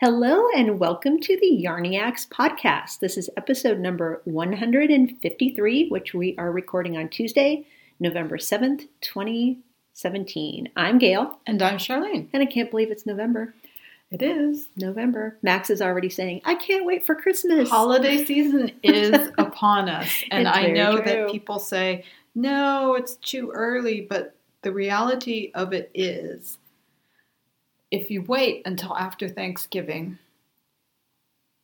Hello and welcome to the Yarniacs podcast. This is episode number 153, which we are recording on Tuesday, November 7th, 2017. I'm Gail, And I'm Charlene. and I can't believe it's November. It is. November. Max is already saying, I can't wait for Christmas. Holiday season is upon us. And It's I know true. that people say, no, it's too early. But the reality of it is, if you wait until after Thanksgiving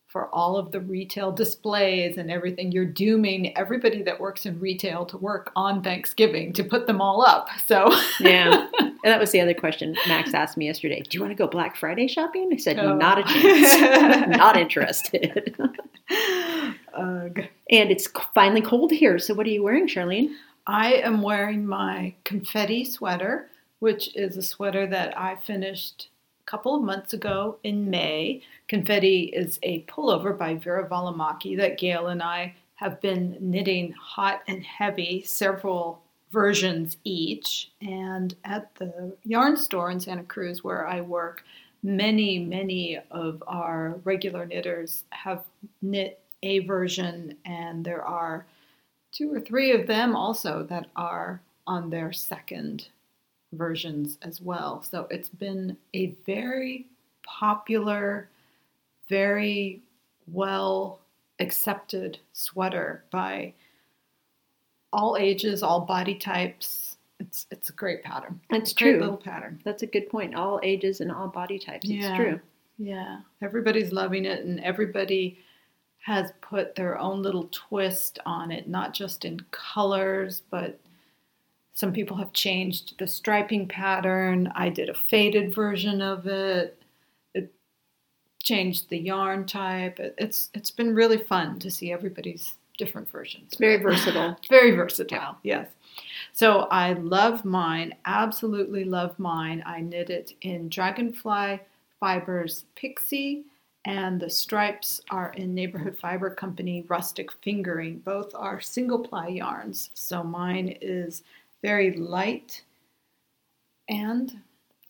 for all of the retail displays and everything, you're dooming everybody that works in retail to work on Thanksgiving to put them all up. So, yeah. And that was the other question Max asked me yesterday. Do you want to go Black Friday shopping? I said, Oh. not a chance. not interested. Ugh. and it's finally cold here. So what are you wearing, Charlene? I am wearing my confetti sweater, which is a sweater that I finished couple of months ago in May. Confetti is a pullover by Veera Välimäki that Gail and I have been knitting hot and heavy, several versions each. And at the yarn store in Santa Cruz where I work, many, many of our regular knitters have knit a version, and there are two or three of them also that are on their second versions as well. So it's been a very popular, very well accepted sweater by all ages, all body types. It's it's a great pattern. It's Great true. little pattern. That's a good point. All ages and all body types. It's true. Yeah, everybody's loving it, and everybody has put their own little twist on it, not just in colors, but some people have changed the striping pattern. I did a faded version of it. It changed the yarn type. It, it's it's been really fun to see everybody's different versions. It's very versatile. Very versatile, yes. So I love mine, absolutely love mine. I knit it in Dragonfly Fibers Pixie, and the stripes are in Neighborhood Fiber Company Rustic Fingering. Both are single ply yarns. So mine is very light, and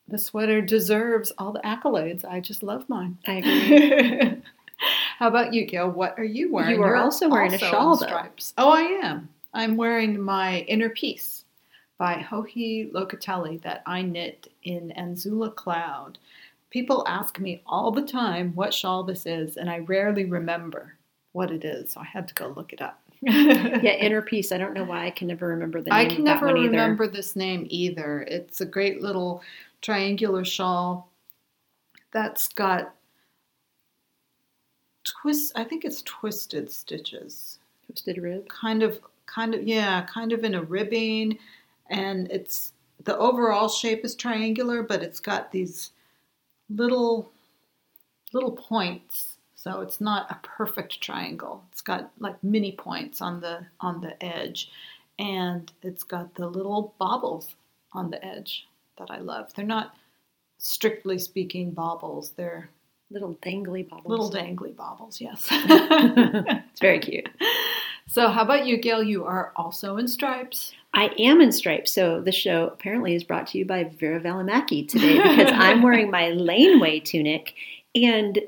the sweater deserves all the accolades. I just love mine. I agree. How about you, Gail? What are you wearing? You are You're also wearing a shawl, though. stripes. Oh, I am. I'm wearing my inner piece by Joji Locatelli that I knit in Anzula Cloud. People ask me all the time what shawl this is, and I rarely remember what it is, so I had to go look it up. Yeah, inner piece. I don't know why I can never remember the name I of can that never one either. remember this name either. It's a great little triangular shawl that's got twist. I think it's twisted stitches, Twisted rib. kind of, kind of, yeah, kind of in a ribbing, and it's the overall shape is triangular, but it's got these little, little points. So it's not a perfect triangle. It's got like mini points on the on the edge, and it's got the little baubles on the edge that I love. They're not strictly speaking baubles. They're Little dangly bubbles. little dangly baubles. Yes. it's very cute. so, how about you, Gail? You are also in stripes. I am in stripes. So the show apparently is brought to you by Veera Välimäki today because I'm wearing my laneway tunic and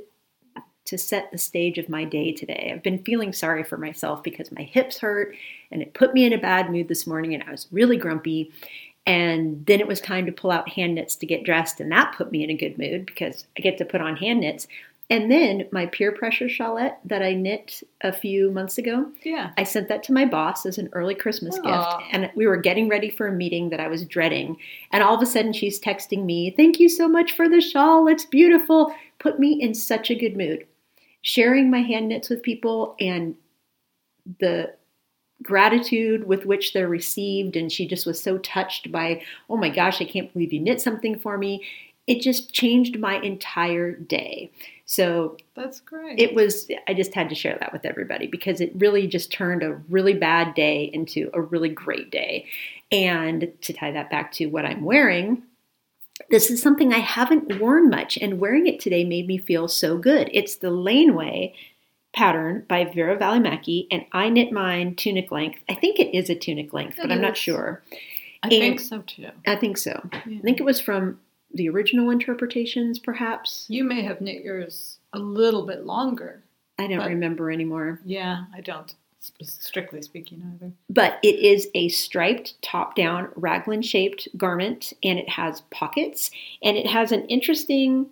to set the stage of my day today. I've been feeling sorry for myself because my hips hurt and it put me in a bad mood this morning and I was really grumpy. And then it was time to pull out hand knits to get dressed, and that put me in a good mood because I get to put on hand knits. And then my peer pressure shawlette that I knit a few months ago, Yeah. I sent that to my boss as an early Christmas Aw. gift. And we were getting ready for a meeting that I was dreading. And all of a sudden she's texting me, Thank you so much for the shawl. It's beautiful. Put me in such a good mood. Sharing my hand knits with people and the gratitude with which they're received. And she just was so touched by, Oh my gosh, I can't believe you knit something for me. It just changed my entire day. So That's great. it was i just had to share that with everybody because it really just turned a really bad day into a really great day and to tie that back to what i'm wearing this is something i haven't worn much and wearing it today made me feel so good it's the laneway pattern by Veera Välimäki and i knit mine tunic length i think it is a tunic length but It i'm not sure I and- think so too. i think so Yeah. i think it was from the original interpretations, perhaps. You may have knit yours a little bit longer. I don't remember anymore. Yeah, I don't, strictly speaking, either. But it is a striped top down raglan shaped garment and it has pockets and it has an interesting.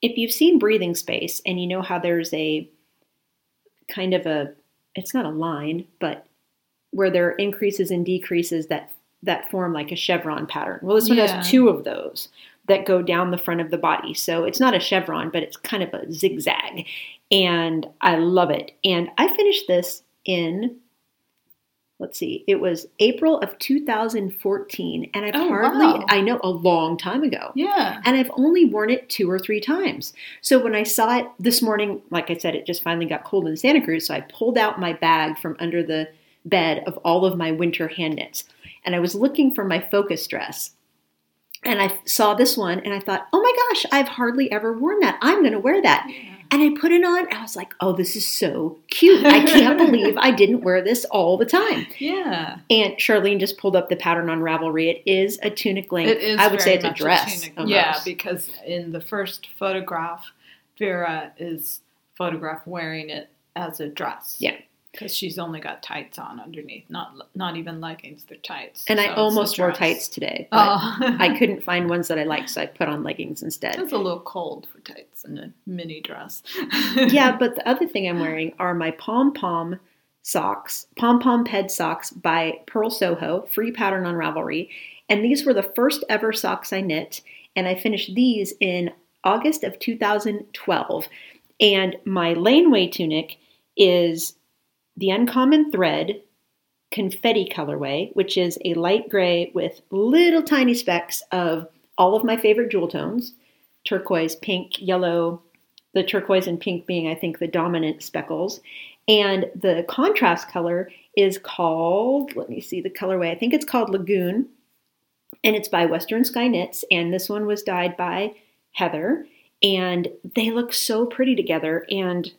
If you've seen Breathing Space and you know how there's a kind of a, it's not a line, but where there are increases and decreases that that form like a chevron pattern. Well, this one Yeah. has two of those that go down the front of the body. So it's not a chevron, but it's kind of a zigzag. And I love it. And I finished this in let's see, it was April of 2014 and I've Oh, hardly wow. I know a long time ago. Yeah. And I've only worn it two or three times. So when I saw it this morning, like I said, it just finally got cold in Santa Cruz. So I pulled out my bag from under the bed of all of my winter hand knits. And I was looking for my focus dress. And I saw this one and I thought, oh my gosh, I've hardly ever worn that. I'm going to wear that. And I put it on and I was like, oh, this is so cute. I can't believe I didn't wear this all the time. Yeah. And Charlene just pulled up the pattern on Ravelry. It is a tunic length. It is. I would say it's a dress. tunic. almost. Yeah, because in the first photograph, Vera is photographed wearing it as a dress. Yeah. Because she's only got tights on underneath, not not even leggings. They're tights. And So I almost wore tights today, oh. but Oh. I couldn't find ones that I liked, so I put on leggings instead. It's a little cold for tights and a mini dress. yeah, but the other thing I'm wearing are my pom pom socks, pom pom ped socks by Purl Soho, free pattern on Ravelry. And these were the first ever socks I knit, and I finished these in August of 2012. And my laneway tunic is the uncommon thread confetti colorway, which is a light gray with little tiny specks of all of my favorite jewel tones turquoise, pink, yellow, the turquoise and pink being, I think, the dominant speckles. And the contrast color is called, let me see the colorway, I think it's called Lagoon. And it's by Western Sky Knits. And this one was dyed by Heather. And they look so pretty together. And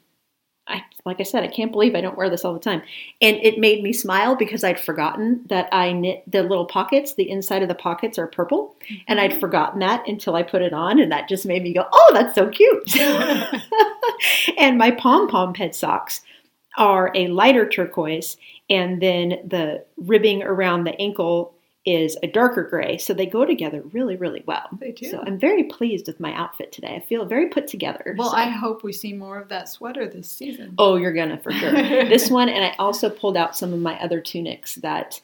I, like I said, I can't believe I don't wear this all the time. And it made me smile because I'd forgotten that I knit the little pockets, the inside of the pockets are purple. And I'd mm-hmm. forgotten that until I put it on. And that just made me go, oh, that's so cute. and my pom pom ped socks are a lighter turquoise. And then the ribbing around the ankle is a darker gray. So they go together really, really well. They do. So I'm very pleased with my outfit today. I feel very put together. well, So- I hope we see more of that sweater this season. Oh, you're gonna for sure. this one, and I also pulled out some of my other tunics that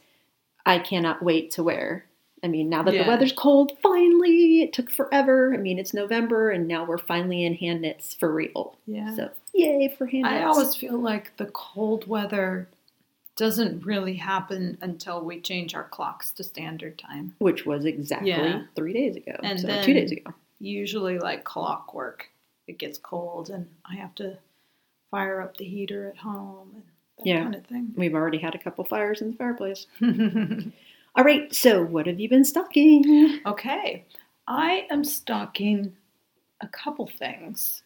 I cannot wait to wear. I mean, now that Yeah. the weather's cold, finally, it took forever. I mean, it's November, and now we're finally in hand knits for real. Yeah. So, yay for hand knits. I always feel like the cold weather doesn't really happen until we change our clocks to standard time. which was exactly Yeah. three days ago. And so then- two days ago. Usually, like clockwork, it gets cold and I have to fire up the heater at home and that Yeah. kind of thing. We've already had a couple fires in the fireplace. All right, so what have you been stocking? okay, I am stocking a couple things.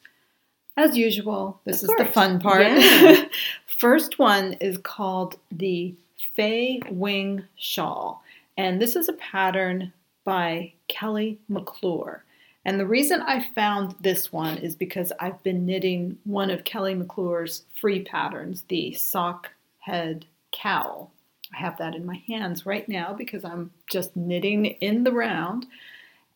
As usual, this Of is the fun part. Yeah. First one is called the Fay Wing Shawl, and this is a pattern by Kelly McClure. And the reason I found this one is because I've been knitting one of Kelly McClure's free patterns, the sock head cowl. I have that in my hands right now because I'm just knitting in the round.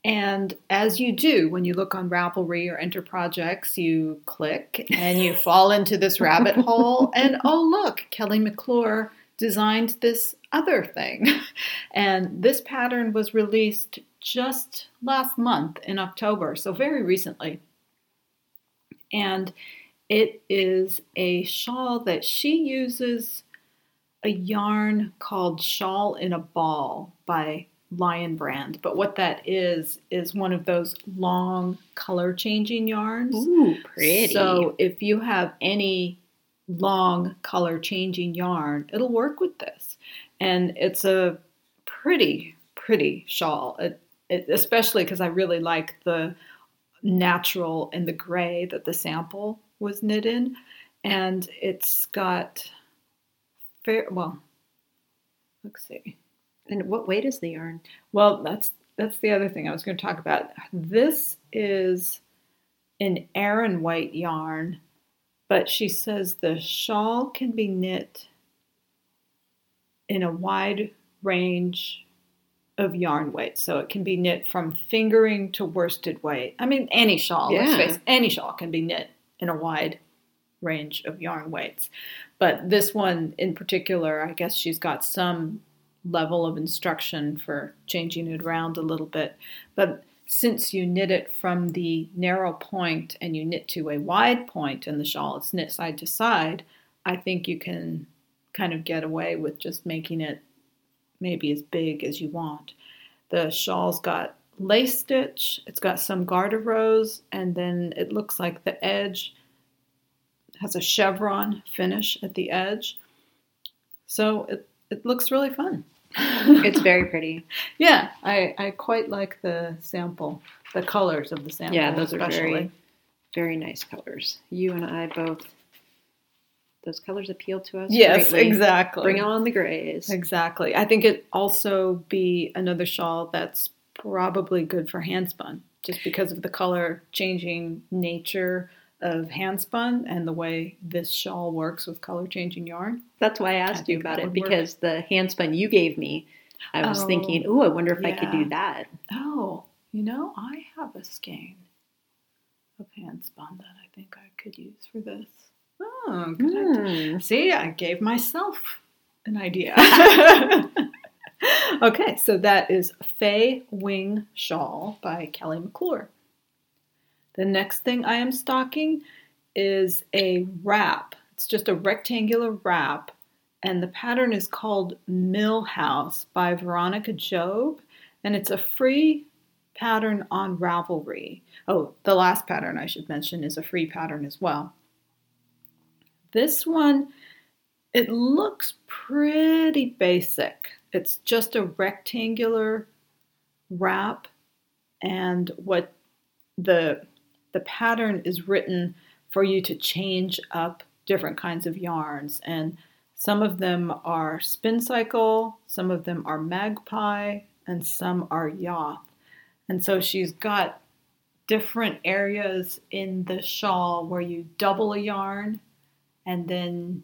And as you do when you look on Ravelry or Enter Projects, you click and you fall into this rabbit hole. And oh, look, Kelly McClure designed this other thing. And this pattern was released just last month in October, so very recently. And it is a shawl that she uses a yarn called Shawl in a Ball by Lion Brand. But what that is, is one of those long color changing yarns. Ooh, pretty. So if you have any long color changing yarn, it'll work with this. And it's a pretty, pretty shawl, it, it, especially because I really like the natural and the gray that the sample was knit in. And it's got fair, well, let's see. And what weight is the yarn? Well, that's that's the other thing I was going to talk about. This is an Aran white yarn, but she says the shawl can be knit in a wide range of yarn weight. So it can be knit from fingering to worsted weight. I mean, any shawl, let's face any shawl can be knit in a wide range of yarn weights. But this one in particular, I guess she's got some level of instruction for changing it around a little bit. But since you knit it from the narrow point and you knit to a wide point in the shawl, it's knit side to side, I think you can kind of get away with just making it maybe as big as you want. The shawl's got lace stitch, it's got some garter rows, and then it looks like the edge has a chevron finish at the edge. So it, it looks really fun. It's very pretty. yeah, I, I quite like the sample, the colors of the sample. Yeah, those are very, very nice colors. You and I both. Those colors appeal to us. Yes, greatly. exactly. Bring on the grays. Exactly. I think it also be another shawl that's probably good for handspun, just because of the color changing nature of handspun and the way this shawl works with color changing yarn. That's why I I asked you about it would work. because the handspun you gave me, I was Oh, thinking, oh, I wonder if I could do that. Oh, you know, I have a skein of handspun that I think I could use for this. Oh. Hmm. See, I gave myself an idea. okay, so that is Fay Wing Shawl by Kelly McClure. The next thing I am stocking is a wrap. It's just a rectangular wrap, and the pattern is called Mill House by Veronica Job, and it's a free pattern on Ravelry. Oh, the last pattern I should mention is a free pattern as well. This one, it looks pretty basic. It's just a rectangular wrap, and what the the pattern is written for you to change up different kinds of yarns, and some of them are spin cycle, some of them are magpie, and some are yoth. And so she's got different areas in the shawl where you double a yarn and then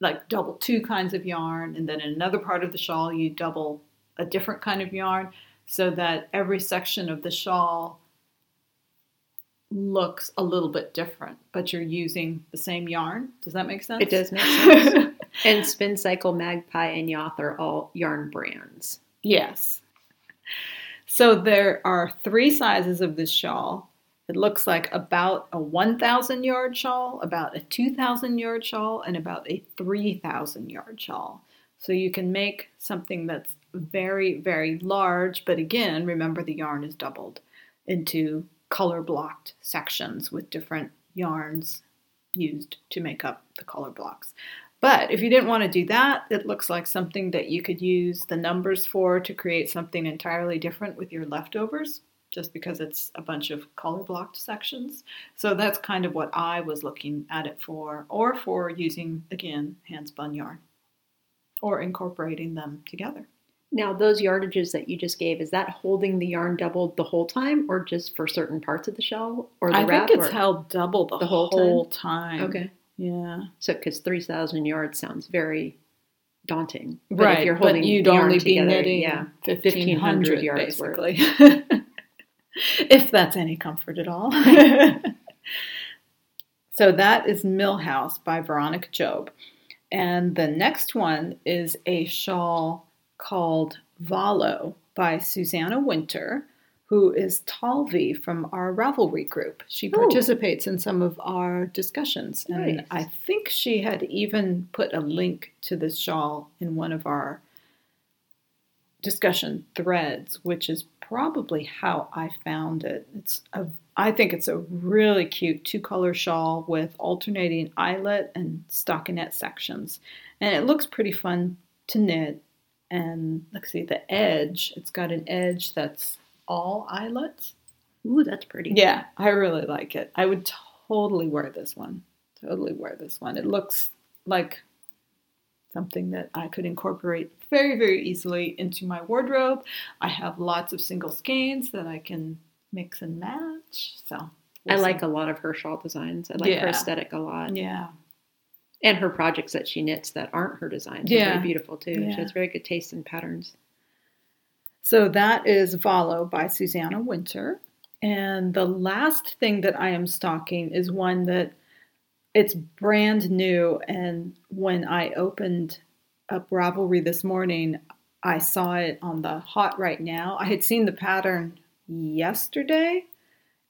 like double two kinds of yarn and then in another part of the shawl you double a different kind of yarn so that every section of the shawl looks a little bit different but you're using the same yarn does that make sense It does make sense. and Spin Cycle, Magpie, and Yoth are all yarn brands. Yes. So there are three sizes of this shawl. It looks like about a 1,000 yard shawl, about a 2,000 yard shawl, and about a 3,000 yard shawl. So you can make something that's very, very large, but again, remember the yarn is doubled into color blocked sections with different yarns used to make up the color blocks. But if you didn't want to do that, it looks like something that you could use the numbers for to create something entirely different with your leftovers, just because it's a bunch of color blocked sections. So that's kind of what I was looking at it for, or for using, again, hand spun yarn, or incorporating them together. Now, those yardages that you just gave, is that holding the yarn doubled the whole time or just for certain parts of the shell or the I wrap? think it's held double the, the whole whole, time? time. Okay. Yeah. So, because 3,000 yards sounds very daunting. But right. if you're holding but you'd only be together, knitting yeah, 1,500 yards basically. if that's any comfort at all. so that is Millhouse by Veronica Job. And the next one is a shawl called Valo by Susanna Winter, who is Talvi from our Ravelry group. She Oh. participates in some of our discussions. And Nice. I think she had even put a link to this shawl in one of our discussion threads, which is probably how I found it. It's a I think it's a really cute two color shawl with alternating eyelet and stockinette sections. And it looks pretty fun to knit. And let's see, the edge, it's got an edge that's all eyelets. Ooh, that's pretty. Yeah, I really like it. I would totally wear this one. Totally wear this one. It looks like something that I could incorporate very, very easily into my wardrobe. I have lots of single skeins that I can mix and match. So I like a lot of her shawl designs. I like her aesthetic a lot. Yeah. And her projects that she knits that aren't her designs are very beautiful too. Yeah. She has very good taste in patterns. So that is Valo by Susanna Winter. And the last thing that I am stocking is one that it's brand new. And when I opened up Ravelry this morning, I saw it on the hot right now. I had seen the pattern yesterday,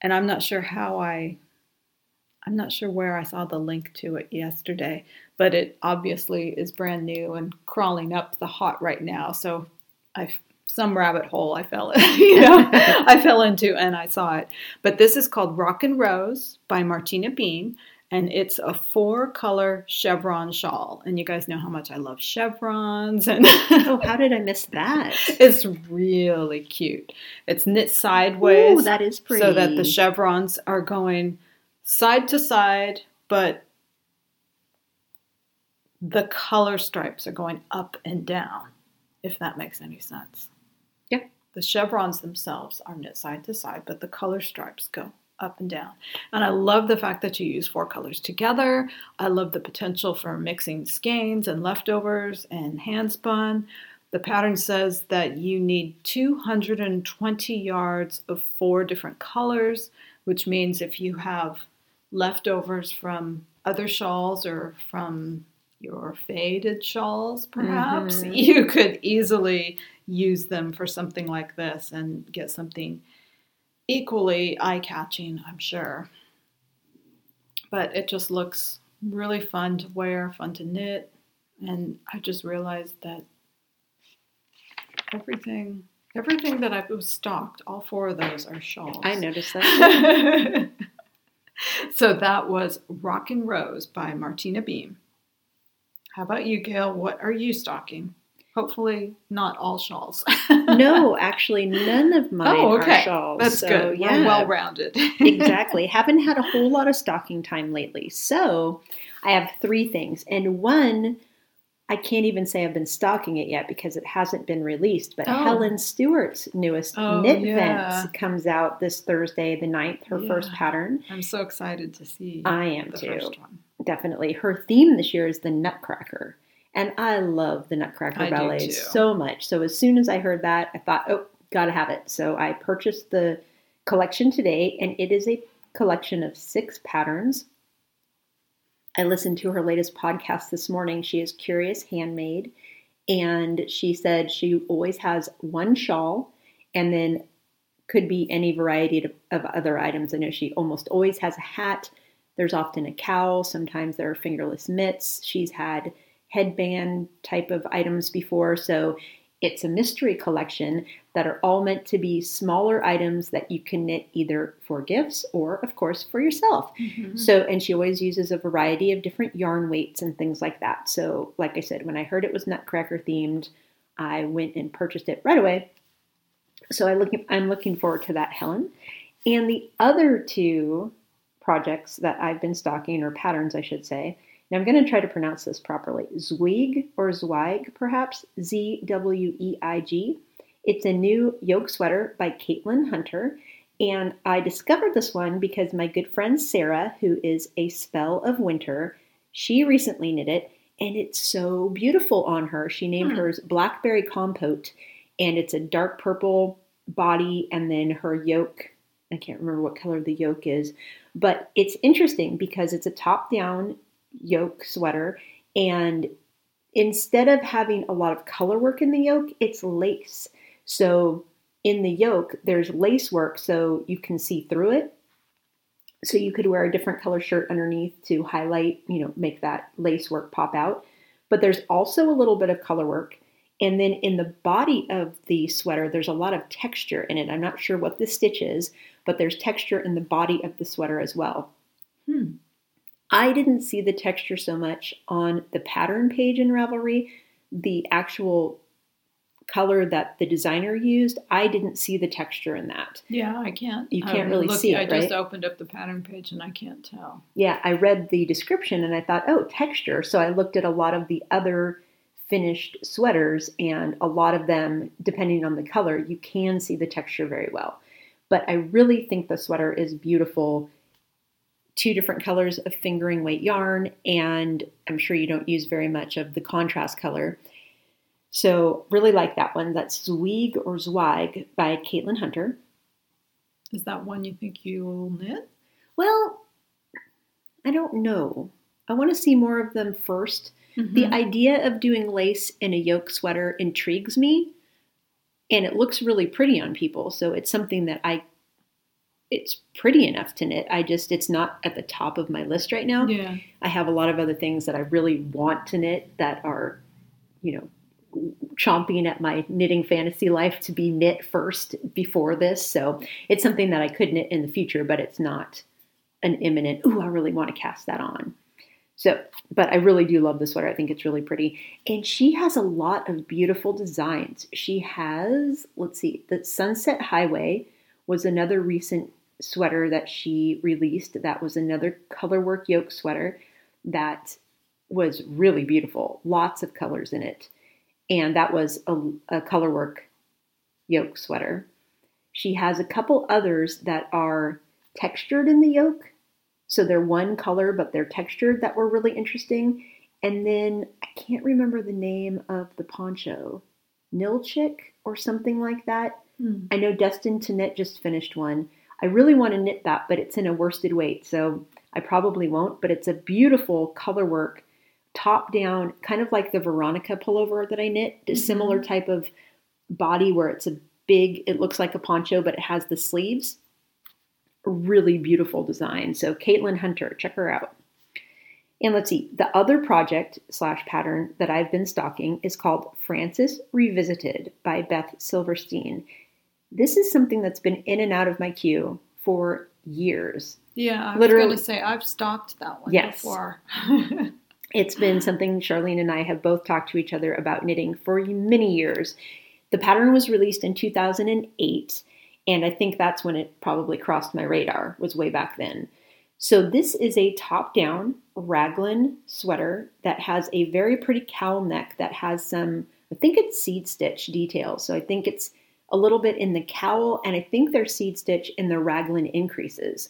and I'm not sure how I, I'm not sure where I saw the link to it yesterday, but it obviously is brand new and crawling up the hot right now. So I some rabbit hole I fell you know I fell into and I saw it. But this is called Rock and Rose by Martina Behm and it's a four color chevron shawl. And you guys know how much I love chevrons and Oh, how did I miss that? it's really cute. It's knit sideways Ooh, that is pretty. so that the chevrons are going side to side, but the color stripes are going up and down, if that makes any sense. Yeah. The chevrons themselves are knit side to side, but the color stripes go up and down. And I love the fact that you use four colors together. I love the potential for mixing skeins and leftovers and hand spun. The pattern says that you need 220 yards of four different colors, which means if you have leftovers from other shawls or from your faded shawls, perhaps, Mhm. you could easily use them for something like this and get something equally eye catching, I'm sure. But it just looks really fun to wear, fun to knit. And I just realized that everything everything that I was stocked, all four of those are shawls. I noticed that. so that was Rock and Rose by Martina Behm. How about you, Gail? What are you stocking? Hopefully, not all shawls. no, actually, none of mine oh, okay. are shawls. That's so, good. Yeah, We're well rounded. exactly. Haven't had a whole lot of stocking time lately. So I have three things. And one, I can't even say I've been stalking it yet because it hasn't been released. But Oh. Helen Stewart's newest Oh, Knit yeah. Vents comes out this Thursday, the 9th, her first pattern. I'm so excited to see I am the too. first one. Definitely. Her theme this year is the Nutcracker. And I love the Nutcracker I ballet so much. So as soon as I heard that, I thought, oh, gotta have it. So I purchased the collection today, and it is a collection of six patterns. I listened to her latest podcast this morning. She is Curious Handmade, and she said she always has one shawl and then could be any variety of, other items. I know she almost always has a hat. There's often a cowl. Sometimes there are fingerless mitts. She's had headband type of items before. So it's a mystery collection that are all meant to be smaller items that you can knit either for gifts or, of course, for yourself. Mm-hmm. So, and she always uses a variety of different yarn weights and things like that. So, like I said, when I heard it was Nutcracker themed, I went and purchased it right away. So, I look, I'm looking forward to that, Helen. And the other two projects that I've been stocking, or patterns, I should say, now I'm going to try to pronounce this properly Zweig or Zweig, perhaps Z W E I G. It's a new yoke sweater by Caitlin Hunter. And I discovered this one because my good friend Sarah, who is a spell of winter, she recently knit it and it's so beautiful on her. She named Hmm. hers Blackberry Compote and it's a dark purple body and then her yoke. I can't remember what color the yoke is, but it's interesting because it's a top down yoke sweater and instead of having a lot of color work in the yoke, it's lace. So in the yoke, there's lace work so you can see through it. So you could wear a different color shirt underneath to highlight, you know, make that lace work pop out. But there's also a little bit of color work. And then in the body of the sweater, there's a lot of texture in it. I'm not sure what the stitch is, but there's texture in the body of the sweater as well. Hmm. I didn't see the texture so much on the pattern page in Ravelry. The actual color that the designer used, I didn't see the texture in that. Yeah, I can't. You can't really see it, I just right? opened up the pattern page and I can't tell. Yeah, I read the description and I thought, oh, texture. So I looked at a lot of the other finished sweaters, and a lot of them, depending on the color, you can see the texture very well. But I really think the sweater is beautiful. Two different colors of fingering weight yarn, and I'm sure you don't use very much of the contrast color. So, really like that one. That's Zweig or Zweig by Caitlin Hunter. Is that one you think you'll knit? Well, I don't know. I want to see more of them 1st Mm-hmm. The idea of doing lace in a yoke sweater intrigues me, and it looks really pretty on people. So it's something that I, it's pretty enough to knit. I just, it's not at the top of my list right now. yeah. I have a lot of other things that I really want to knit that are, you know, chomping at my knitting fantasy life to be knit first before this. So it's something that I could knit in the future, but it's not an imminent, ooh, I really want to cast that on. So, but I really do love the sweater. I think it's really pretty. And she has a lot of beautiful designs. She has, let's see, the Sunset Highway was another recent sweater that she released. That was another colorwork yoke sweater that was really beautiful. Lots of colors in it. And that was a, a colorwork yoke sweater. She has a couple others that are textured in the yoke. So they're one color, but they're textured that were really interesting. And then I can't remember the name of the poncho, Nilchik or something like that. Hmm. I know Destined to Knit just finished one. I really want to knit that, but it's in a worsted weight, so I probably won't. But it's a beautiful color work, top down, kind of like the Veronica pullover that I knit, a mm-hmm. similar type of body where it's a big, it looks like a poncho, but it has the sleeves. Really beautiful design. So Caitlin Hunter, check her out. And let's see, the other project slash pattern that I've been stalking is called Francis Revisited by Beth Silverstein. This is something that's been in and out of my queue for years. Yeah, I Literally- was going to say I've stopped that one Yes. before. It's been something Charlene and I have both talked to each other about knitting for many years. The pattern was released in 2008, and I think that's when it probably crossed my radar, was way back then. So this is a top-down raglan sweater that has a very pretty cowl neck that has some, I think it's seed stitch details. So I think it's a little bit in the cowl, and I think there's seed stitch in the raglan increases.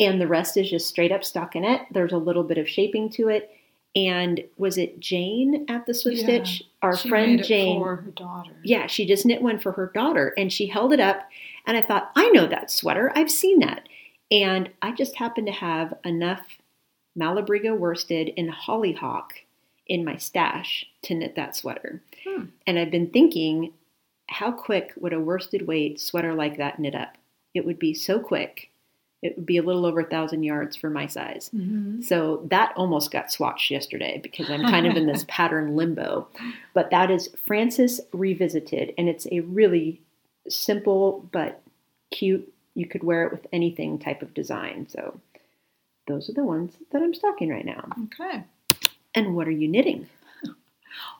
And the rest is just straight up stockinette. There's a little bit of shaping to it. And was it Jane at the Swift Yeah, Stitch? Our friend Jane. for her daughter. Yeah, she just knit one for her daughter and she held it up. And I thought, I know that sweater. I've seen that. And I just happened to have enough Malabrigo worsted and hollyhock in my stash to knit that sweater. Hmm. And I've been thinking, how quick would a worsted weight sweater like that knit up? It would be so quick. It would be a little over a thousand yards for my size. Mhm. So that almost got swatched yesterday because I'm kind of in this pattern limbo. But that is Francis Revisited, and it's a really simple but cute, you could wear it with anything type of design. So those are the ones that I'm stocking right now. Okay. And what are you knitting?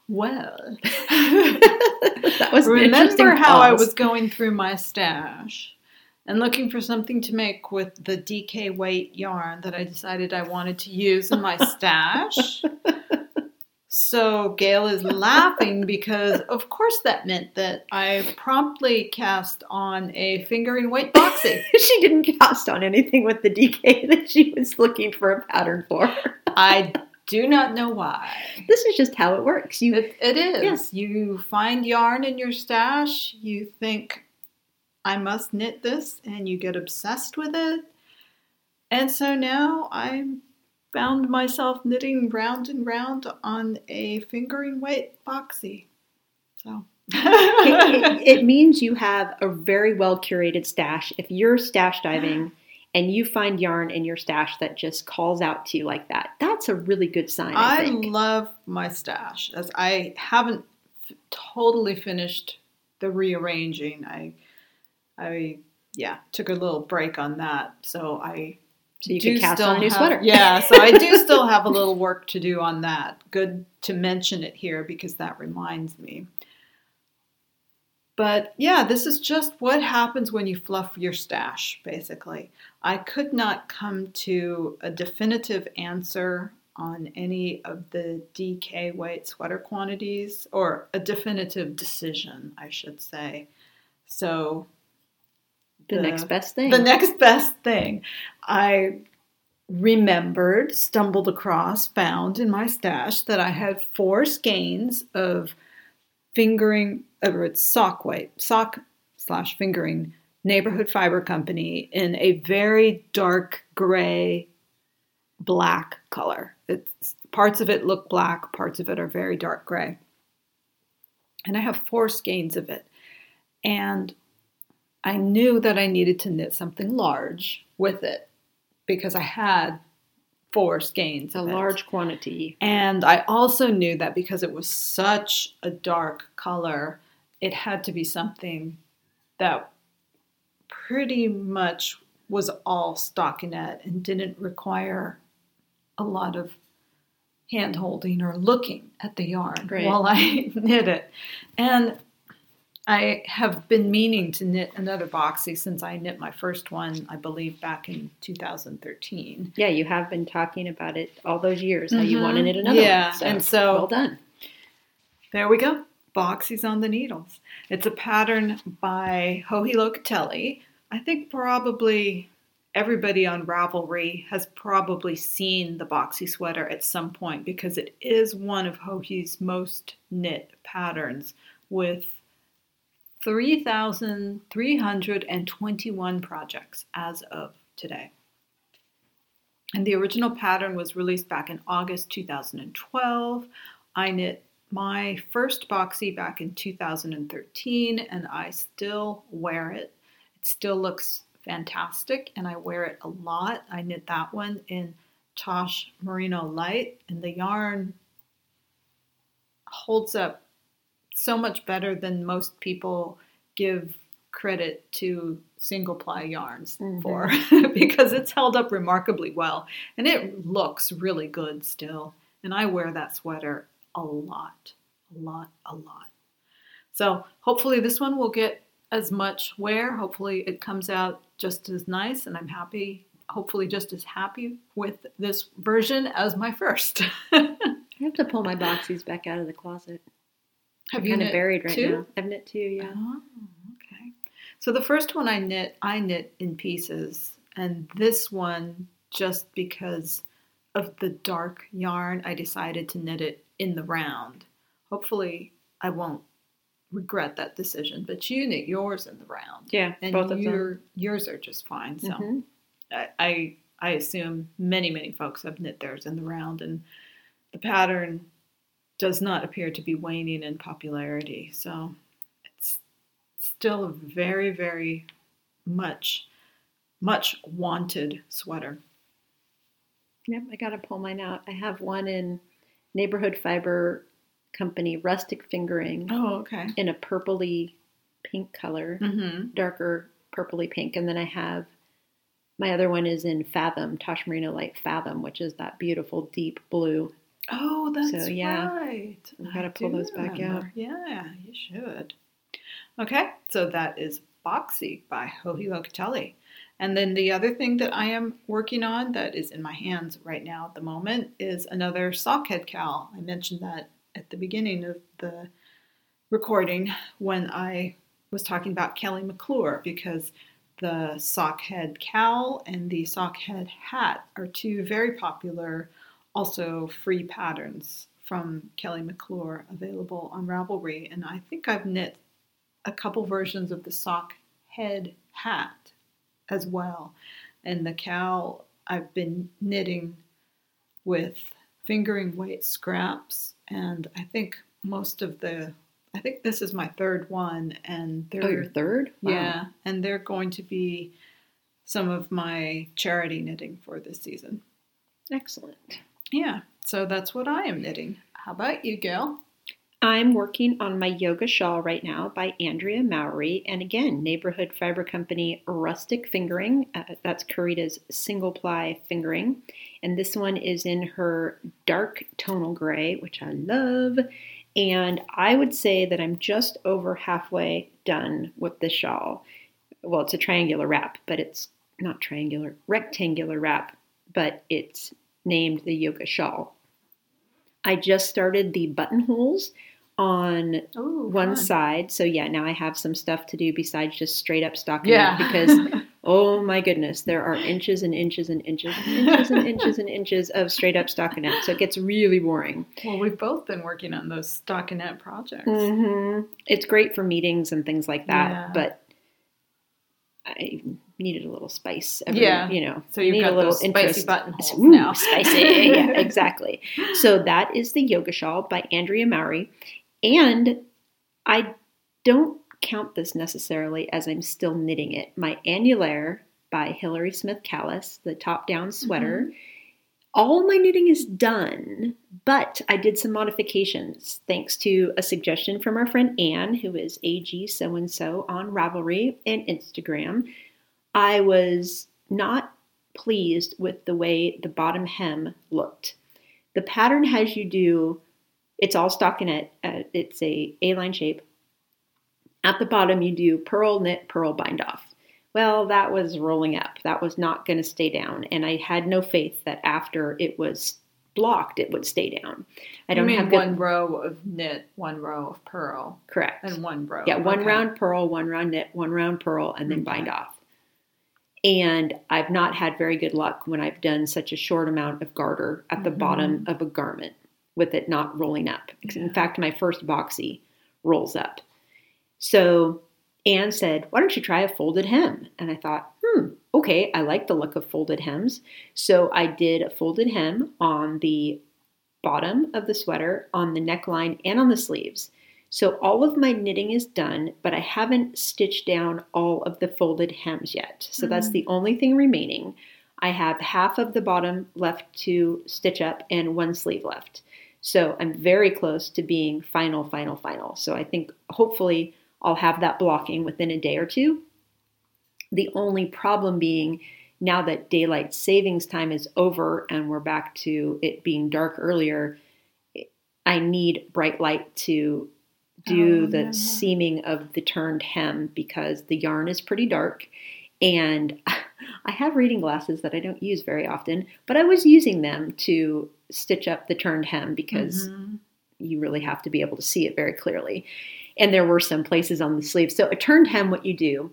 Well, that was remember how I was going through my stash and looking for something to make with the DK weight yarn that I decided I wanted to use in my stash. So Gail is laughing because, of course, that meant that I promptly cast on a fingering weight boxing. she didn't cast on anything with the DK that she was looking for a pattern for. I do not know why. This is just how it works. You It, it is. Yes. You find yarn in your stash, you think, I must knit this, and you get obsessed with it. And so now I found myself knitting round and round on a fingering weight boxy. So. it, it means you have a very well curated stash. If you're stash diving and you find yarn in your stash that just calls out to you like that, that's a really good sign. I, I love my stash as I haven't f- totally finished the rearranging. I, I, yeah, took a little break on that, so I so you do could cast on a new have- sweater. Yeah, so I do still have a little work to do on that. Good to mention it here because that reminds me. But yeah, this is just what happens when you fluff your stash, basically. I could not come to a definitive answer on any of the DK weight sweater quantities, or a definitive decision, I should say. So, The, next best thing. the next best thing I remembered, stumbled across, found in my stash that I had four skeins of fingering, or it's sock weight, sock slash fingering neighborhood fiber company in a very dark gray black color. It's parts of it look black, parts of it are very dark gray. And I have four skeins of it. And I knew that I needed to knit something large with it because I had four skeins. a large quantity. And I also knew that because it was such a dark color, it had to be something that pretty much was all stockinette and didn't require a lot of hand holding or looking at the yarn Right. while I knit it. And I have been meaning to knit another boxy since I knit my first one, I believe, back in 2013. Yeah, you have been talking about it all those years. How you want to mm-hmm. knit another Yeah, one. and so- well done. There we go. Boxies on the needles. It's a pattern by Joji Locatelli. I think probably everybody on Ravelry has probably seen the boxy sweater at some point because it is one of Joji's most knit patterns with 3,321 projects as of today. And the original pattern was released back in August 2012. I knit my first boxy back in 2013 and I still wear it. It still looks fantastic and I wear it a lot. I knit that one in Tosh Merino Light and the yarn holds up so much better than most people give credit to single ply yarns Mhm. for because it's held up remarkably well and it looks really good still. And I wear that sweater a lot, a lot, a lot. So hopefully this one will get as much wear. Hopefully it comes out just as nice, and I'm happy. Hopefully just as happy with this version as my first. I have to pull my boxies back out of the closet. Have you kind of buried right two? now. I've knit two, yeah. Oh, okay. So the first one I knit, I knit in pieces, and this one just because of the dark yarn, I decided to knit it in the round. Hopefully, I won't regret that decision. But you knit yours in the round, Yeah, and both of them. your yours are just fine. So Mhm. I, I I assume many many folks have knit theirs in the round, and the pattern does not appear to be waning in popularity. So it's still a very very much much wanted sweater. Yep, I got to pull mine out. I have one in Neighborhood Fiber Company Rustic Fingering Oh, okay. in a purpley pink color, Mm-hmm. darker purpley pink. And then I have my other one is in Fathom, Tosh Merino Light Fathom, which is that beautiful deep blue. Oh, that's So, yeah, right. we gotta pull those back out. Yeah, you should. Okay, so that is Boxy by Joji Locatelli. And then the other thing that I am working on that is in my hands right now at the moment is another sockhead cowl. I mentioned that at the beginning of the recording when I was talking about Kelly McClure because the sockhead cowl and the sockhead hat are two very popular, also free patterns from Kelly McClure available on Ravelry. And I think I've knit a couple versions of the sock head hat as well. And the cowl I've been knitting with fingering weight scraps. And I think most of the, I think this is my third one. And they're Oh, your third? Wow. yeah, and they're going to be some of my charity knitting for this season. Excellent. Yeah, so that's what I am knitting. How about you, Gail? I'm working on my yoga shawl right now by Andrea Mowry. And again, Neighborhood Fiber Company Rustic Fingering. Uh, that's Karida's single ply fingering. And this one is in her dark tonal gray, which I love. And I would say that I'm just over halfway done with the shawl. Well, it's a triangular wrap, but it's not triangular, rectangular wrap, but it's named the yoga shawl. I just started the buttonholes on Ooh, one side. So yeah, now I have some stuff to do besides just straight up stockinette Yeah. because oh my goodness, there are inches and inches and inches and inches and inches and inches of straight up stockinette. So it gets really boring. well, we've both been working on those stockinette projects. hmm It's great for meetings and things like that, Yeah. but I needed a little spice. Every, Yeah. you know, So you you've need got a little those spicy buttonholes Ooh, now. spicy. yeah, exactly. So that is the Yoga Shawl by Andrea Mowry, and I don't count this necessarily as I'm still knitting it. My Annulaire by Hilary Smith Callis, the top-down sweater. Mm-hmm. All my knitting is done, but I did some modifications thanks to a suggestion from our friend Anne, who is AG so and so on Ravelry and Instagram. I was not pleased with the way the bottom hem looked. The pattern has you do it's all stockinette. Uh, it's a A-line shape. At the bottom, you do purl, knit, purl, bind off. Well, that was rolling up. That was not going to stay down, and I had no faith that after it was blocked, it would stay down. I don't you mean have good- one row of knit, one row of purl, correct. and one row. Yeah, one Okay. round purl, one round knit, one round purl, and then bind off. And I've not had very good luck when I've done such a short amount of garter at the Mhm. bottom of a garment with it not rolling up. In fact, my first boxy rolls up. So Anne said, Why don't you try a folded hem? And I thought, hmm, okay, I like the look of folded hems. So I did a folded hem on the bottom of the sweater, on the neckline, and on the sleeves. So all of my knitting is done, but I haven't stitched down all of the folded hems yet. So that's Mhm. the only thing remaining. I have half of the bottom left to stitch up and one sleeve left. So I'm very close to being final, final, final. So I think hopefully I'll have that blocking within a day or two. The only problem being now that daylight savings time is over and we're back to it being dark earlier, I need bright light to do Oh, the yeah. seaming of the turned hem because the yarn is pretty dark and I have reading glasses that I don't use very often, but I was using them to stitch up the turned hem because Mhm. you really have to be able to see it very clearly. And there were some places on the sleeve. So a turned hem, what you do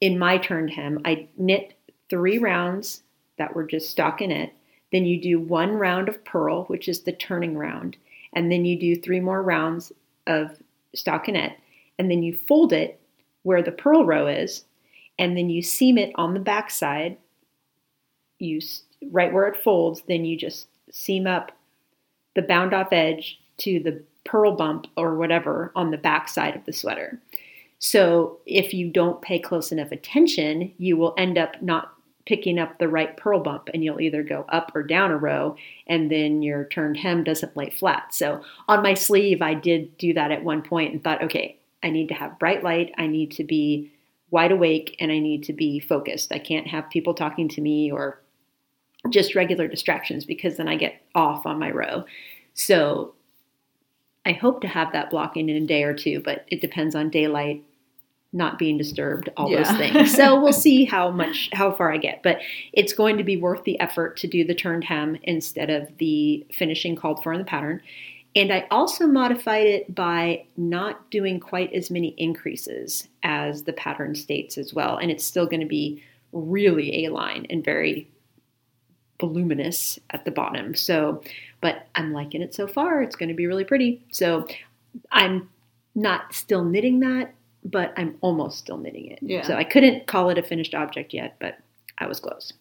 in my turned hem, I knit three rounds that were just stockinette. Then you do one round of purl, which is the turning round, and then you do three more rounds of stockinette, and then you fold it where the purl row is, and then you seam it on the back side. You right where it folds, then you just seam up the bound off edge to the purl bump or whatever on the back side of the sweater. So if you don't pay close enough attention, you will end up not picking up the right purl bump and you'll either go up or down a row and then your turned hem doesn't lay flat. So on my sleeve, I did do that at one point and thought, okay, I need to have bright light, I need to be wide awake, and I need to be focused. I can't have people talking to me or just regular distractions because then I get off on my row. So I hope to have that blocking in a day or two, but it depends on daylight, not being disturbed, all those things. So we'll see how much, how far I get. But it's going to be worth the effort to do the turned hem instead of the finishing called for in the pattern. And I also modified it by not doing quite as many increases as the pattern states as well. And it's still going to be really A line and very voluminous at the bottom. So, but I'm liking it so far. It's going to be really pretty. So, I'm not still knitting that, but I'm almost still knitting it. Yeah. So, I couldn't call it a finished object yet, but I was close.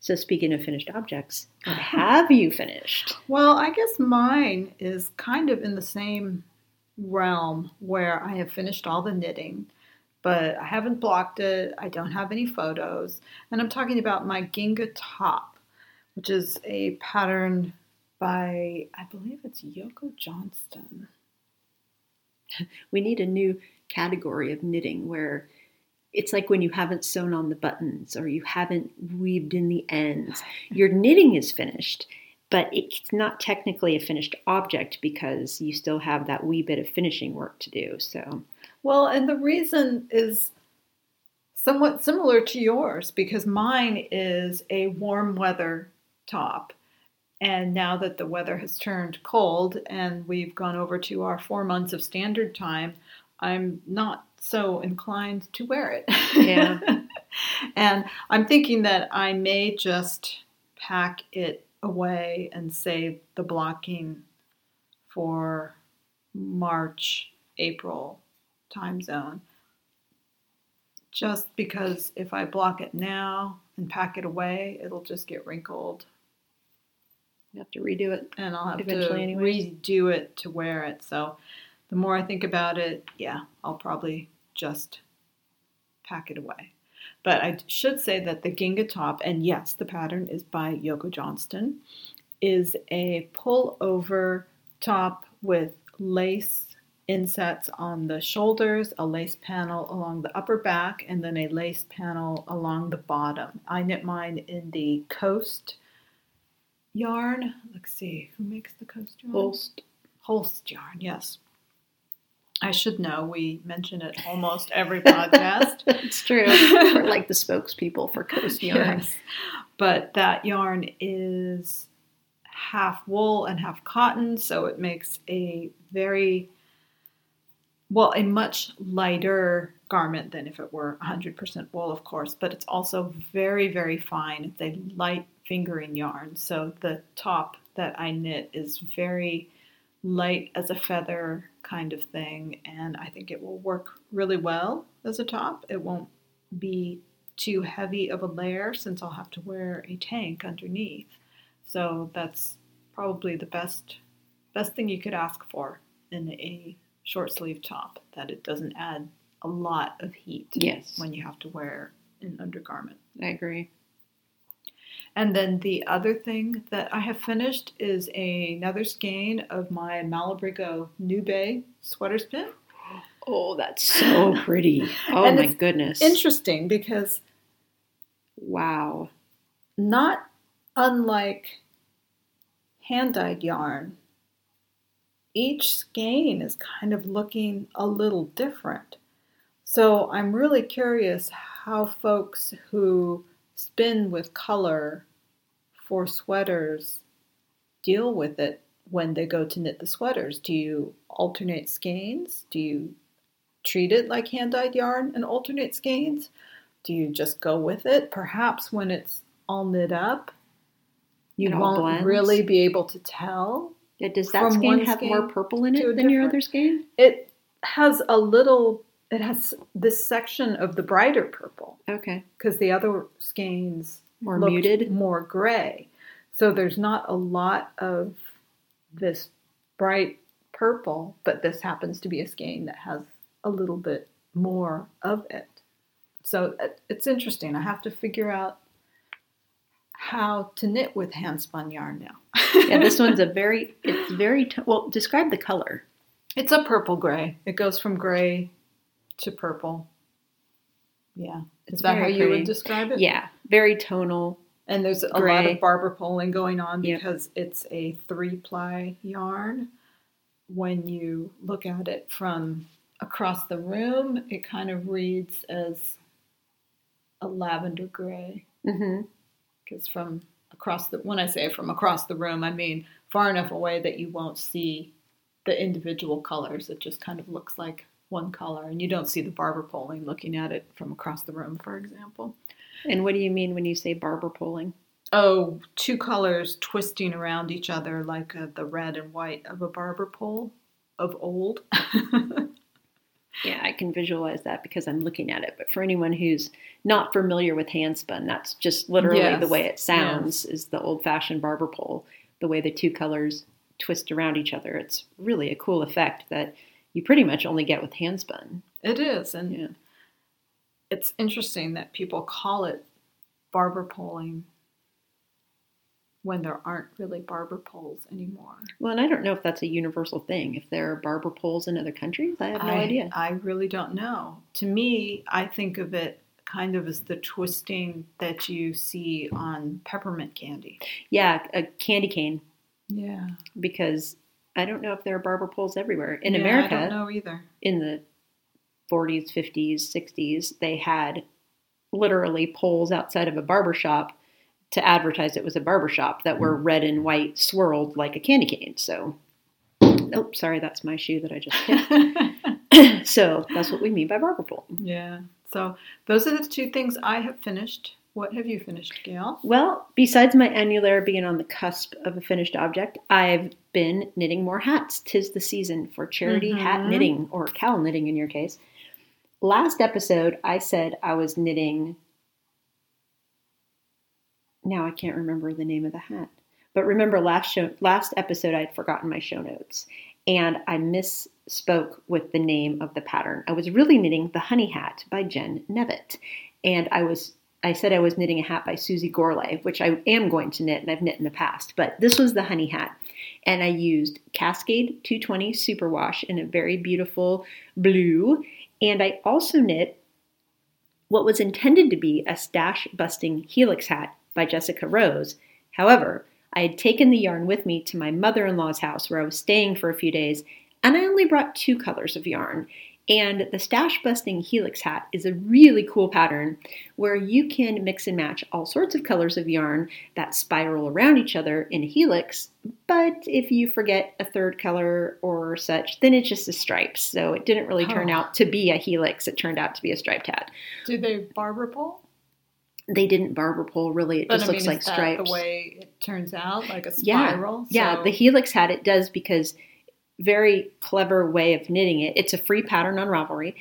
So, speaking of finished objects, what have you finished? Well, I guess mine is kind of in the same realm where I have finished all the knitting, but I haven't blocked it. I don't have any photos. And I'm talking about my Ginga top, which is a pattern by, I believe it's Yoko Johnston. We need a new category of knitting where it's like when you haven't sewn on the buttons or you haven't weaved in the ends. Your knitting is finished, but it's not technically a finished object because you still have that wee bit of finishing work to do. So, Well, and the reason is somewhat similar to yours because mine is a warm weather top And now that the weather has turned cold and we've gone over to our four months of standard time, I'm not so inclined to wear it. Yeah. and I'm thinking that I may just pack it away and save the blocking for March, April time zone. Just because if I block it now and pack it away, it'll just get wrinkled You have to redo it. and I'll have Eventually to anyways. redo it to wear it. So the more I think about it, yeah, I'll probably just pack it away. But I should say that the Ginga top, and yes, the pattern is by Yoko Johnston, is a pullover top with lace insets on the shoulders, a lace panel along the upper back, and then a lace panel along the bottom. I knit mine in the Coast yarn. Let's see, who makes the Coast yarn? Holst. Holst yarn, yes. I should know. We mention it almost every podcast. It's true. We're like the spokespeople for Coast Yarn. Yes. But that yarn is half wool and half cotton, so it makes a very, well, a much lighter garment than if it were 100% wool, of course, but it's also very, very fine. It's a light fingering yarn, so the top that I knit is very light as a feather kind of thing, and I think it will work really well as a top. It won't be too heavy of a layer since I'll have to wear a tank underneath. So that's probably the best best thing you could ask for in a short sleeve top that it doesn't add a lot of heat Yes. when you have to wear an undergarment. I agree. And then the other thing that I have finished is another skein of my Malabrigo Nube sweater spin. Oh, that's so pretty. Oh my goodness. Interesting because wow. not unlike hand dyed yarn, each skein is kind of looking a little different. So I'm really curious how folks who spin with color for sweaters deal with it when they go to knit the sweaters. Do you alternate skeins? Do you treat it like hand dyed yarn and alternate skeins? Do you just go with it? Perhaps when it's all knit up, you won't blends? really be able to tell. Yeah, does that skein one have skein more purple in it than your other skein? It has a little, it has this section of the brighter purple Okay. because the other skeins More muted? more gray. So there's not a lot of this bright purple, but this happens to be a skein that has a little bit more of it. So it's interesting. I have to figure out how to knit with hand spun yarn now. Yeah, this one's a very, it's very, to- well, describe the color. It's a purple gray. It goes from gray to purple. Yeah. Is that how you pretty. would describe it? Yeah, very tonal. And there's a lot of barber poling going on Yep. because it's a three ply yarn. When you look at it from across the room, it kind of reads as a lavender gray. Mm-hmm. Because from across the, when I say from across the room, I mean far enough away that you won't see the individual colors. It just kind of looks like one color, and you don't see the barber poling looking at it from across the room, for example. And what do you mean when you say barber pulling? Oh, two colors twisting around each other like uh, the red and white of a barber pole of old. Yeah, I can visualize that because I'm looking at it. But for anyone who's not familiar with handspun, that's just literally Yes, the way it sounds is the old fashioned barber pole, the way the two colors twist around each other. It's really a cool effect that you pretty much only get with handspun. it is, and Yeah. it's interesting that people call it barber poling when there aren't really barber poles anymore. Well, and I don't know if that's a universal thing. If there are barber poles in other countries, I have no I, idea. I really don't know. To me, I think of it kind of as the twisting that you see on peppermint candy. Yeah, a candy cane Yeah. because I don't know if there are barber poles everywhere. In Yeah, America, I don't know either. in the 40s, 50s, 60s, they had literally poles outside of a barber shop to advertise it was a barber shop that were mm. red and white swirled like a candy cane. So, oh, sorry, that's my shoe that I just hit. so that's what we mean by barber pole. yeah. So those are the two things I have finished. What have you finished, Gail? Well, besides my annulaire being on the cusp of a finished object, I've been knitting more hats. Tis the season for charity hat Mhm. knitting, or cowl knitting in your case. Last episode, I said I was knitting. Now I can't remember the name of the hat, but remember last show, last episode, I'd forgotten my show notes, and I misspoke with the name of the pattern. I was really knitting the Honey Hat by Jen Nevitt, and I was I said I was knitting a hat by Susie Gourlay, which I am going to knit and I've knit in the past, but this was the honey hat. And I used Cascade 220 Superwash in a very beautiful blue. And I also knit what was intended to be a stash busting helix hat by Jessica Rose. However, I had taken the yarn with me to my mother in law's house where I was staying for a few days, and I only brought two colors of yarn. And the stash busting helix hat is a really cool pattern where you can mix and match all sorts of colors of yarn that spiral around each other in a helix. But if you forget a third color or such, then it's just a stripes. So it didn't really turn Oh. out to be a helix, it turned out to be a striped hat. Do they barber pole? They didn't barber pole really, it But just I looks mean, like is that stripes. the way it turns out, like a Yeah, spiral. Yeah, So- the helix hat it does because very clever way of knitting it. It's a free pattern on Ravelry.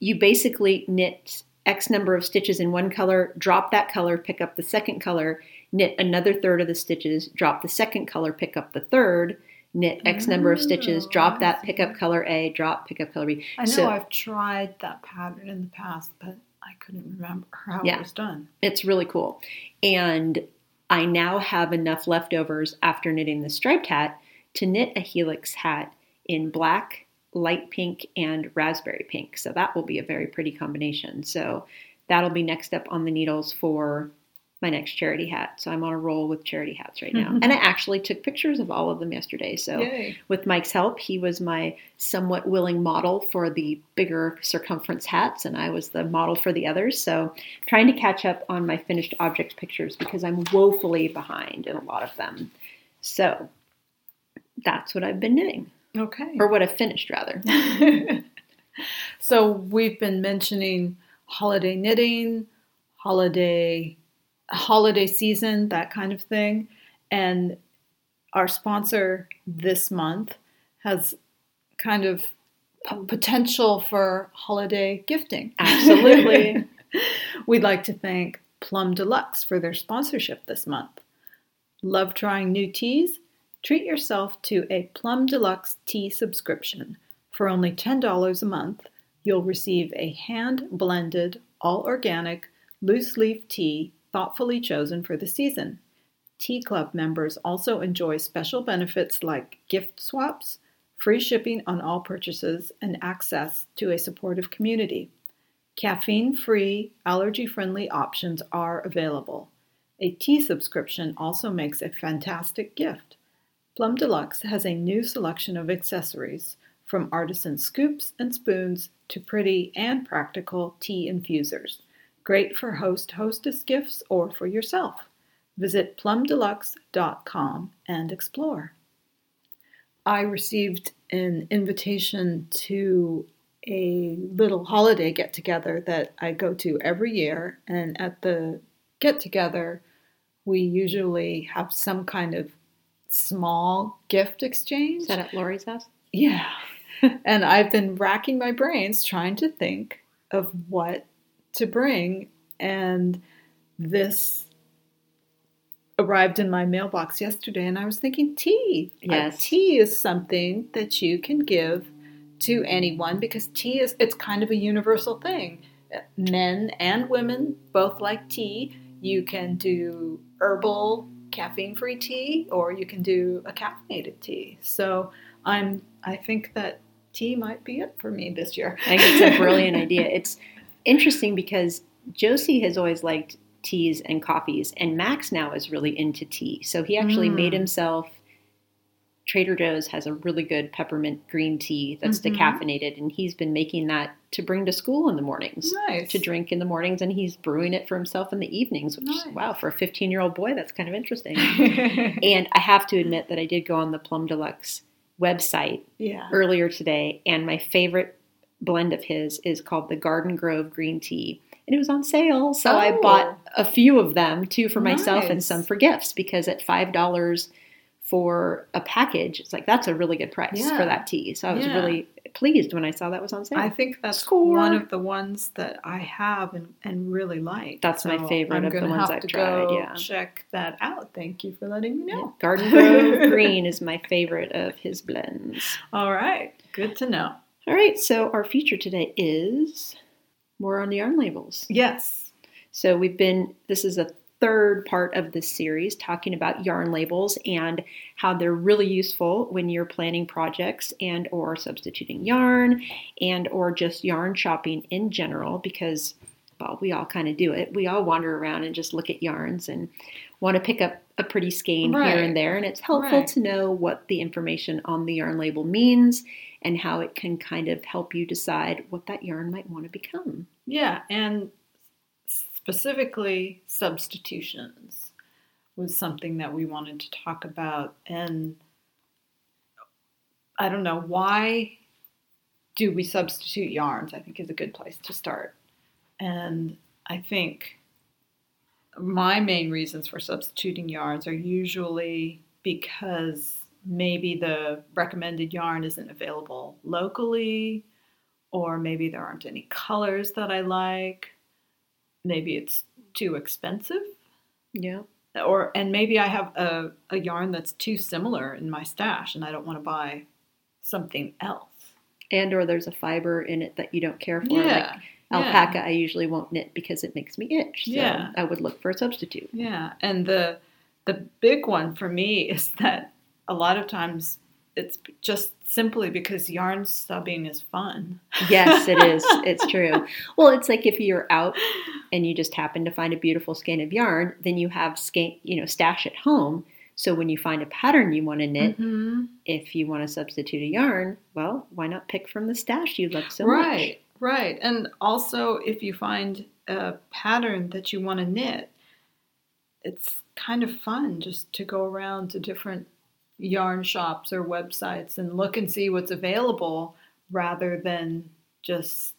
You basically knit X number of stitches in one color, drop that color, pick up the second color, knit another third of the stitches, drop the second color, pick up the third, knit X number of stitches, Oh, drop that, pick up color A, drop, pick up color B. I know so- I've tried that pattern in the past, but I couldn't remember how Yeah. it was done. It's really cool. And I now have enough leftovers after knitting the striped hat to knit a helix hat in black, light pink, and raspberry pink. So that will be a very pretty combination. So that'll be next up on the needles for my next charity hat. So I'm on a roll with charity hats right now. Mm-hmm. and I actually took pictures of all of them yesterday. So Yay. with Mike's help, he was my somewhat willing model for the bigger circumference hats, and I was the model for the others. So, trying to catch up on my finished object pictures because I'm woefully behind in a lot of them. So, that's what I've been knitting, Okay. or what I've finished, rather. so we've been mentioning holiday knitting, holiday holiday season, that kind of thing. And our sponsor this month has kind of potential for holiday gifting. Absolutely. We'd like to thank Plum Deluxe for their sponsorship this month. Love trying new teas? Treat yourself to a Plum Deluxe tea subscription. For only $10 a month, you'll receive a hand blended, all organic, loose leaf tea thoughtfully chosen for the season. Tea Club members also enjoy special benefits like gift swaps, free shipping on all purchases, and access to a supportive community. Caffeine free, allergy friendly options are available. A tea subscription also makes a fantastic gift. Plum Deluxe has a new selection of accessories, from artisan scoops and spoons to pretty and practical tea infusers. Great for host hostess gifts or for yourself. Visit plumdeluxe.com and explore. I received an invitation to a little holiday get together that I go to every year. And at the get together, we usually have some kind of small gift exchange. Is that at Lori's house? Yeah. and I've been racking my brains trying to think of what to bring. And this arrived in my mailbox yesterday, and I was thinking tea. Yes. tea is something that you can give to anyone because tea is it's kind of a universal thing. Men and women both like tea. You can do herbal caffeine-free tea or you can do a caffeinated tea. So I'm I think that tea might be it for me this year. I think it's a brilliant idea. It's interesting because Josie has always liked teas and coffees, and Max now is really into tea. So he actually Mm. made himself Trader Joe's has a really good peppermint green tea that's Mhm. decaffeinated, and he's been making that to bring to school in the mornings. Nice. To drink in the mornings, and he's brewing it for himself in the evenings. Which, Nice. wow, for a 15 year old boy, that's kind of interesting. and I have to admit that I did go on the Plum Deluxe website yeah. earlier today, and my favorite blend of his is called the Garden Grove Green Tea. And it was on sale, so I Oh. bought a few of them, two for myself and some for gifts, because at five dollars for a package, it's like that's a really good price Yeah. for that tea. So I was Yeah. really pleased when I saw that was on sale. I think that's Score. one of the ones that I have and, and really like. That's my favorite I'm of the ones have I've to tried, Go yeah. check that out. Thank you for letting me know. Garden Grove Green is my favorite of his blends. All right, good to know. All right, so our feature today is more on the yarn labels. Yes. So we've been, this is a third part of this series talking about yarn labels and how they're really useful when you're planning projects and or substituting yarn and or just yarn shopping in general because well we all kind of do it. We all wander around and just look at yarns and want to pick up a pretty skein here and there and it's helpful Right. to know what the information on the yarn label means and how it can kind of help you decide what that yarn might want to become. Yeah, and specifically substitutions was something that we wanted to talk about. And I don't know why do we substitute yarns? I think is a good place to start. And I think my main reasons for substituting yarns are usually because maybe the recommended yarn isn't available locally, or maybe there aren't any colors that I like. Maybe it's too expensive, yeah or and maybe I have a, a yarn that's too similar in my stash and I don't want to buy something else. and or there's a fiber in it that you don't care for like Yeah. yeah. alpaca i usually won't knit because it makes me itch so Yeah. i would look for a substitute Yeah, and the the big one for me is that a lot of times it's just simply because yarn stubbing is fun. yes it is it's true well it's like if you're out and you just happen to find a beautiful skein of yarn then you have skein you know stash at home so when you find a pattern you want to knit Mhm. if you want to substitute a yarn well why not pick from the stash you love so much right, right. And also if you find a pattern that you want to knit, it's kind of fun just to go around to different yarn shops or websites and look and see what's available rather than just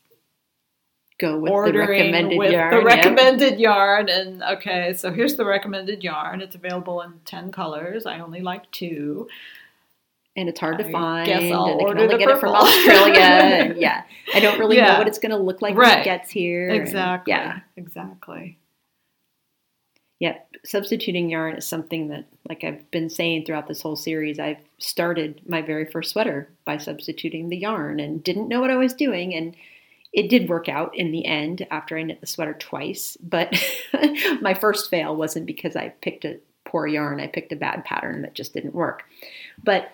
go with the recommended with yarn the recommended yarn and okay so here's the recommended yarn it's available in 10 colors i only like two and it's hard to find. guess I'll and I can order only the get it from. Australia. and yeah, I don't really know what it's going to look like when it gets here. and- exactly yeah, exactly yeah. Substituting yarn is something that, like I've been saying throughout this whole series, I've started my very first sweater by substituting the yarn and didn't know what I was doing, and it did work out in the end after I knit the sweater twice. But my first fail wasn't because I picked a poor yarn; I picked a bad pattern that just didn't work. But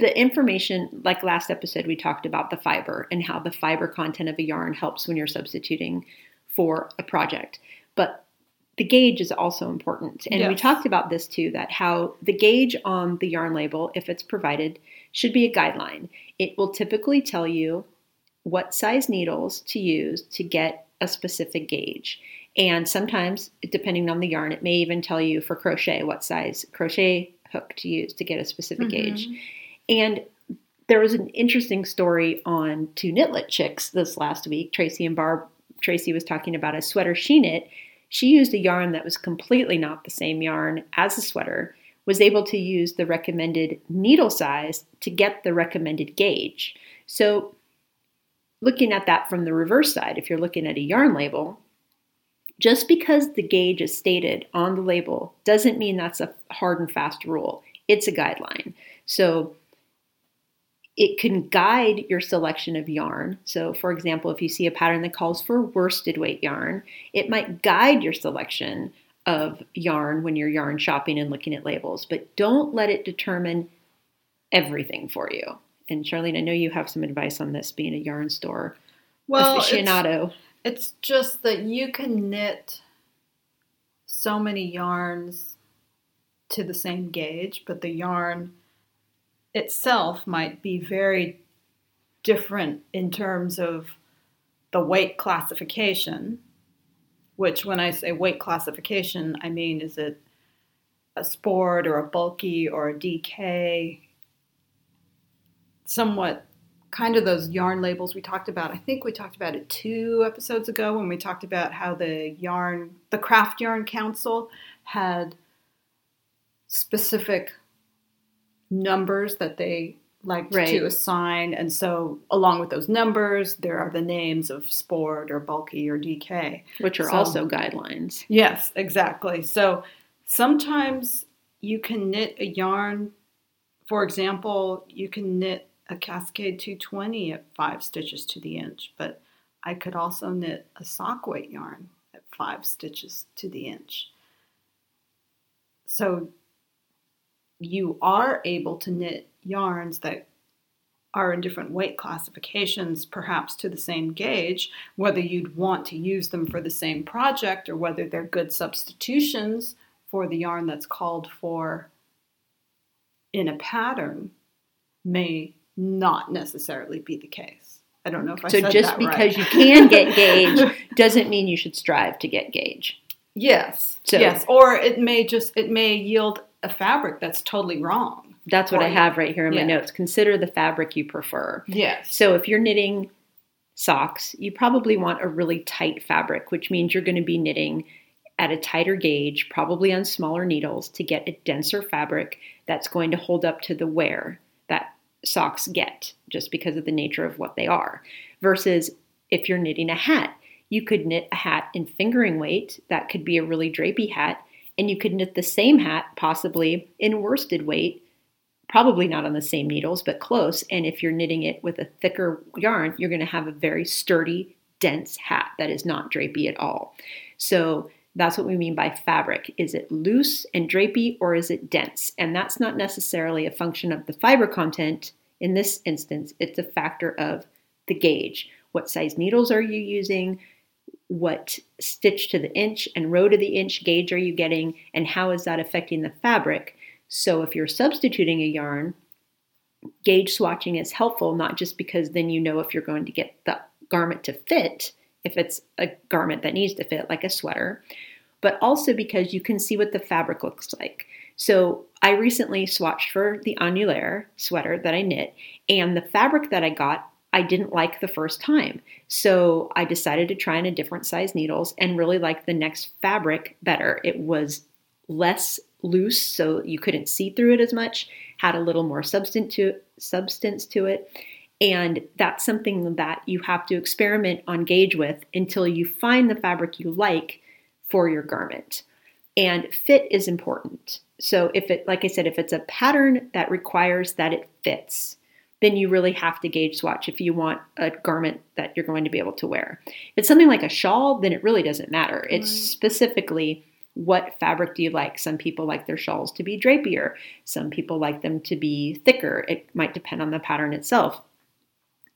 the information, like last episode, we talked about the fiber and how the fiber content of a yarn helps when you're substituting for a project. But the gauge is also important. And we talked about this too that how the gauge on the yarn label, if it's provided, should be a guideline. It will typically tell you what size needles to use to get a specific gauge. And sometimes, depending on the yarn, it may even tell you for crochet what size crochet hook to use to get a specific gauge. Mhm. And there was an interesting story on Two Knit Lit Chicks this last week. Tracy and Barb, Tracy was talking about a sweater she knit. She used a yarn that was completely not the same yarn as the sweater, was able to use the recommended needle size to get the recommended gauge. So, looking at that from the reverse side, if you're looking at a yarn label, just because the gauge is stated on the label doesn't mean that's a hard and fast rule. It's a guideline. So it can guide your selection of yarn. So, for example, if you see a pattern that calls for worsted weight yarn, it might guide your selection of yarn when you're yarn shopping and looking at labels, but don't let it determine everything for you. And Charlene, I know you have some advice on this being a yarn store well it's, aficionado. it's just that you can knit so many yarns to the same gauge, but the yarn itself might be very different in terms of the weight classification, which when I say weight classification, I mean is it a sport or a bulky or a DK? Somewhat kind of those yarn labels we talked about. I think we talked about it two episodes ago when we talked about how the yarn, the Craft Yarn Council had specific numbers that they like Right. to assign. And so, along with those numbers, there are the names of sport or bulky or DK. which are So- also guidelines. Yes, exactly. So sometimes you can knit a yarn. For example, you can knit a Cascade 220 at five stitches to the inch, but I could also knit a sock weight yarn at five stitches to the inch. So you are able to knit yarns that are in different weight classifications, perhaps to the same gauge, whether you'd want to use them for the same project or whether they're good substitutions for the yarn that's called for in a pattern may not necessarily be the case. I don't know if I So just because right. you can get gauge doesn't mean you should strive to get gauge. yes, So- yes, or it may just it may yield a fabric that's totally wrong. That's what I you- have right here in my notes. Consider the fabric you prefer. Yes. So if you're knitting socks, you probably want a really tight fabric, which means you're going to be knitting at a tighter gauge, probably on smaller needles, to get a denser fabric that's going to hold up to the wear that socks get, just because of the nature of what they are. Versus if you're knitting a hat, you could knit a hat in fingering weight, that could be a really drapey hat, and you could knit the same hat possibly in worsted weight probably not on the same needles, but close. And if you're knitting it with a thicker yarn, you're going to have a very sturdy, dense hat that is not drapey at all. So that's what we mean by fabric. Is it loose and drapey or is it dense? And that's not necessarily a function of the fiber content. In this instance, it's a factor of the gauge. What size needles are you using? What stitch to the inch and row to the inch gauge are you getting? And how is that affecting the fabric? So if you're substituting a yarn, gauge swatching is helpful, not just because then you know if you're going to get the garment to fit, if it's a garment that needs to fit, like a sweater, but also because you can see what the fabric looks like. So I recently swatched for the annulaire sweater that I knit, and the fabric that I got, I didn't like the first time. So I decided to try on a different size needles and really liked the next fabric better. It was less loose, so you couldn't see through it as much, had a little more substance to, substance to it. And that's something that you have to experiment on gauge with until you find the fabric you like for your garment. And fit is important. So if it like I said if it's a pattern that requires that it fits, then you really have to gauge swatch if you want a garment that you're going to be able to wear. If it's something like a shawl, then it really doesn't matter. It's Right. specifically what fabric do you like? Some people like their shawls to be drapier. Some people like them to be thicker. It might depend on the pattern itself.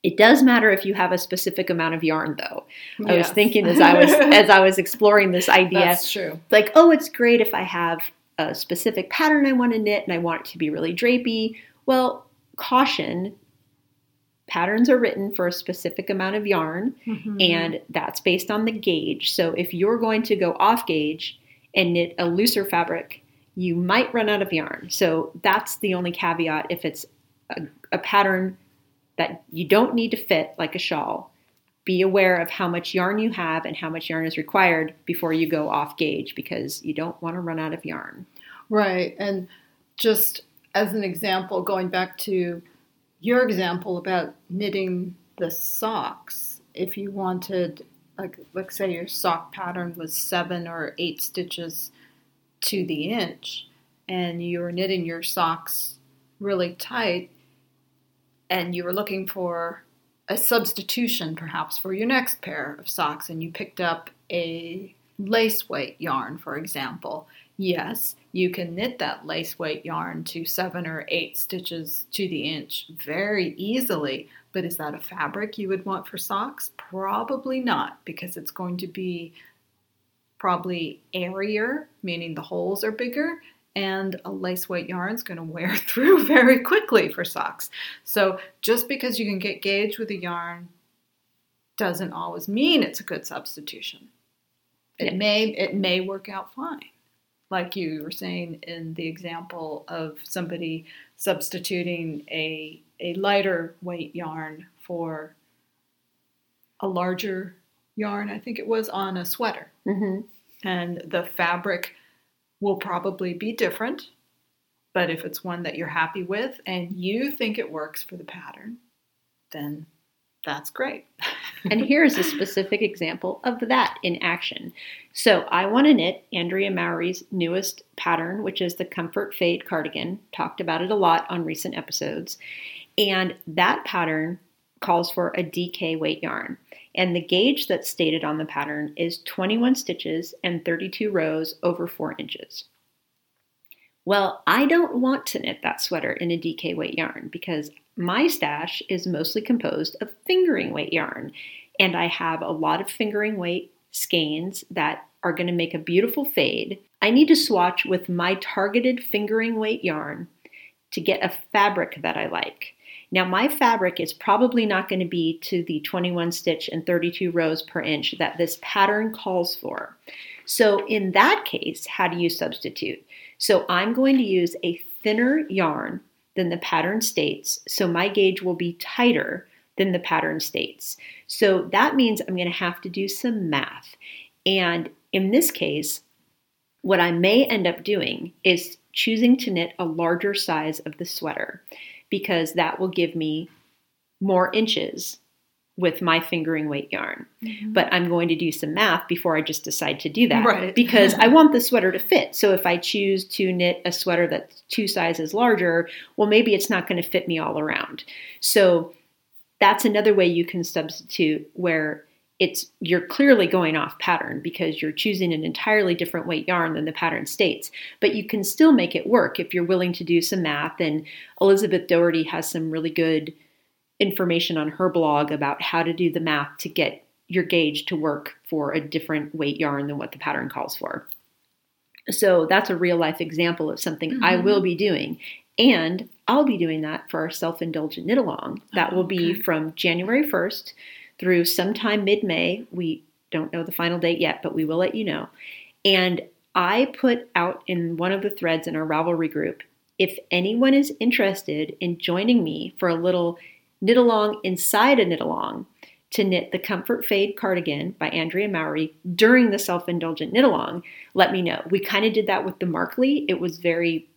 It does matter if you have a specific amount of yarn though. I was thinking as I was as I was exploring this idea That's true. like, oh, it's great if I have a specific pattern I want to knit and I want it to be really drapey. Well, caution patterns are written for a specific amount of yarn Mhm. and that's based on the gauge. So if you're going to go off gauge and knit a looser fabric, you might run out of yarn. So that's the only caveat if it's a, a pattern that you don't need to fit like a shawl. Be aware of how much yarn you have and how much yarn is required before you go off gauge because you don't want to run out of yarn. Right. And just as an example, going back to your example about knitting the socks, if you wanted, like, let's say your sock pattern was seven or eight stitches to the inch, and you were knitting your socks really tight, and you were looking for a substitution perhaps for your next pair of socks, and you picked up a lace weight yarn, for example. Yes, you can knit that lace weight yarn to seven or eight stitches to the inch very easily, but is that a fabric you would want for socks? Probably not, because it's going to be probably airier, meaning the holes are bigger, and a lace weight yarn is going to wear through very quickly for socks. So just because you can get gauge with a yarn doesn't always mean it's a good substitution. It may it may work out fine. Like you were saying in the example of somebody substituting a a lighter weight yarn for a larger yarn, I think it was on a sweater. hmm And the fabric will probably be different, but if it's one that you're happy with and you think it works for the pattern, then that's great. And here's a specific example of that in action. So I want to knit Andrea Mowry's newest pattern, which is the Comfort Fade cardigan. Talked about it a lot on recent episodes. And that pattern calls for a DK weight yarn. And the gauge that's stated on the pattern is 21 stitches and 32 rows over 4 inches. Well, I don't want to knit that sweater in a DK weight yarn because my stash is mostly composed of fingering weight yarn. And I have a lot of fingering weight skeins that are going to make a beautiful fade. I need to swatch with my targeted fingering weight yarn to get a fabric that I like. Now, my fabric is probably not going to be to the 21 stitch and 32 rows per inch that this pattern calls for. So, in that case, how do you substitute? So, I'm going to use a thinner yarn than the pattern states, so my gauge will be tighter than the pattern states. So, that means I'm going to have to do some math. And in this case, what I may end up doing is choosing to knit a larger size of the sweater because that will give me more inches with my fingering weight yarn. Mm-hmm. But I'm going to do some math before I just decide to do that Right. because I want the sweater to fit. So if I choose to knit a sweater that's two sizes larger, well, maybe it's not going to fit me all around. So that's another way you can substitute where it's you're clearly going off pattern because you're choosing an entirely different weight yarn than the pattern states but you can still make it work if you're willing to do some math and elizabeth doherty has some really good information on her blog about how to do the math to get your gauge to work for a different weight yarn than what the pattern calls for so that's a real life example of something I Mhm. will be doing. And I'll be doing that for our self indulgent knit along. That will be Okay. from January 1st through sometime mid May. We don't know the final date yet, but we will let you know. And I put out in one of the threads in our Ravelry group if anyone is interested in joining me for a little knit along inside a knit along to knit the Comfort Fade cardigan by Andrea Mowry during the self indulgent knit along, let me know. We kind of did that with the Markley. It was very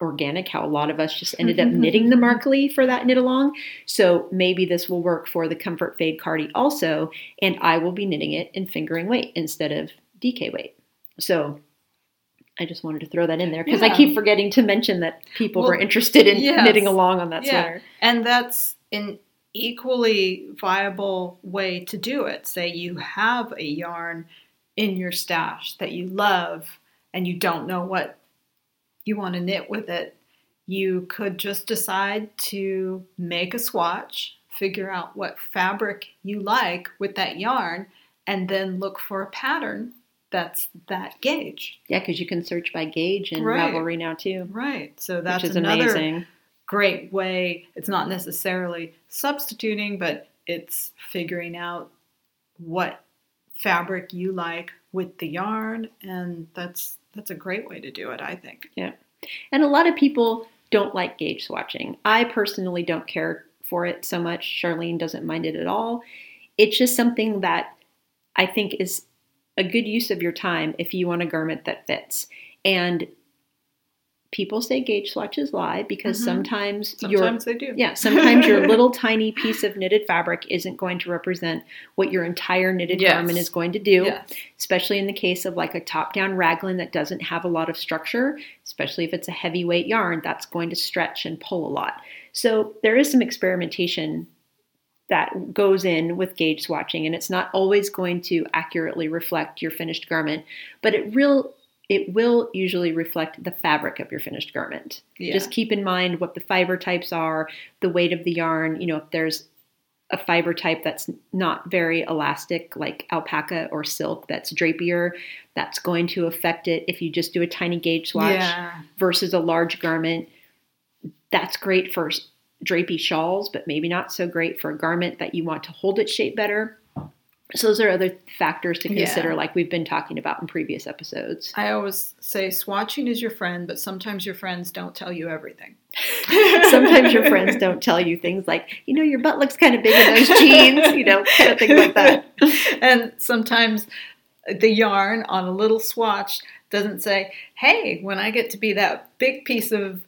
organic how a lot of us just ended up mm-hmm. knitting the Markley for that knit along. So maybe this will work for the Comfort Fade cardi also, and I will be knitting it in fingering weight instead of DK weight. So I just wanted to throw that in there because I keep forgetting to mention that people Well, were interested in yes. knitting along on that Yeah. sweater. And that's an equally viable way to do it. Say you have a yarn in your stash that you love and you don't know what you want to knit with it. You could just decide to make a swatch, figure out what fabric you like with that yarn, and then look for a pattern that's that gauge. Yeah, because you can search by gauge in Right. Ravelry now too, Right. So that's which is another amazing. Great way. It's not necessarily substituting, but it's figuring out what fabric you like with the yarn, and that's that's a great way to do it. I think. Yeah. And a lot of people don't like gauge swatching. I personally don't care for it so much. Charlene doesn't mind it at all. It's just something that I think is a good use of your time if you want a garment that fits. And people say gauge swatches lie because Mhm. sometimes, your Sometimes they do. yeah, sometimes your little tiny piece of knitted fabric isn't going to represent what your entire knitted Yes. garment is going to do Yes. especially in the case of like a top down raglan that doesn't have a lot of structure, especially if it's a heavyweight yarn, that's going to stretch and pull a lot. So there is some experimentation that goes in with gauge swatching, and it's not always going to accurately reflect your finished garment, but it real it will usually reflect the fabric of your finished garment. Yeah. Just keep in mind what the fiber types are, the weight of the yarn. You know, if there's a fiber type that's not very elastic, like alpaca or silk, that's drapier, that's going to affect it if you just do a tiny gauge swatch Yeah. versus a large garment. That's great for drapey shawls, but maybe not so great for a garment that you want to hold its shape better. So those are other factors to Yeah. consider, like we've been talking about in previous episodes. I always say swatching is your friend, but sometimes your friends don't tell you everything. Sometimes your friends don't tell you things like, you know, your butt looks kind of big in those jeans, you know, kind of things like that. and sometimes the yarn on a little swatch doesn't say, hey, when I get to be that big piece of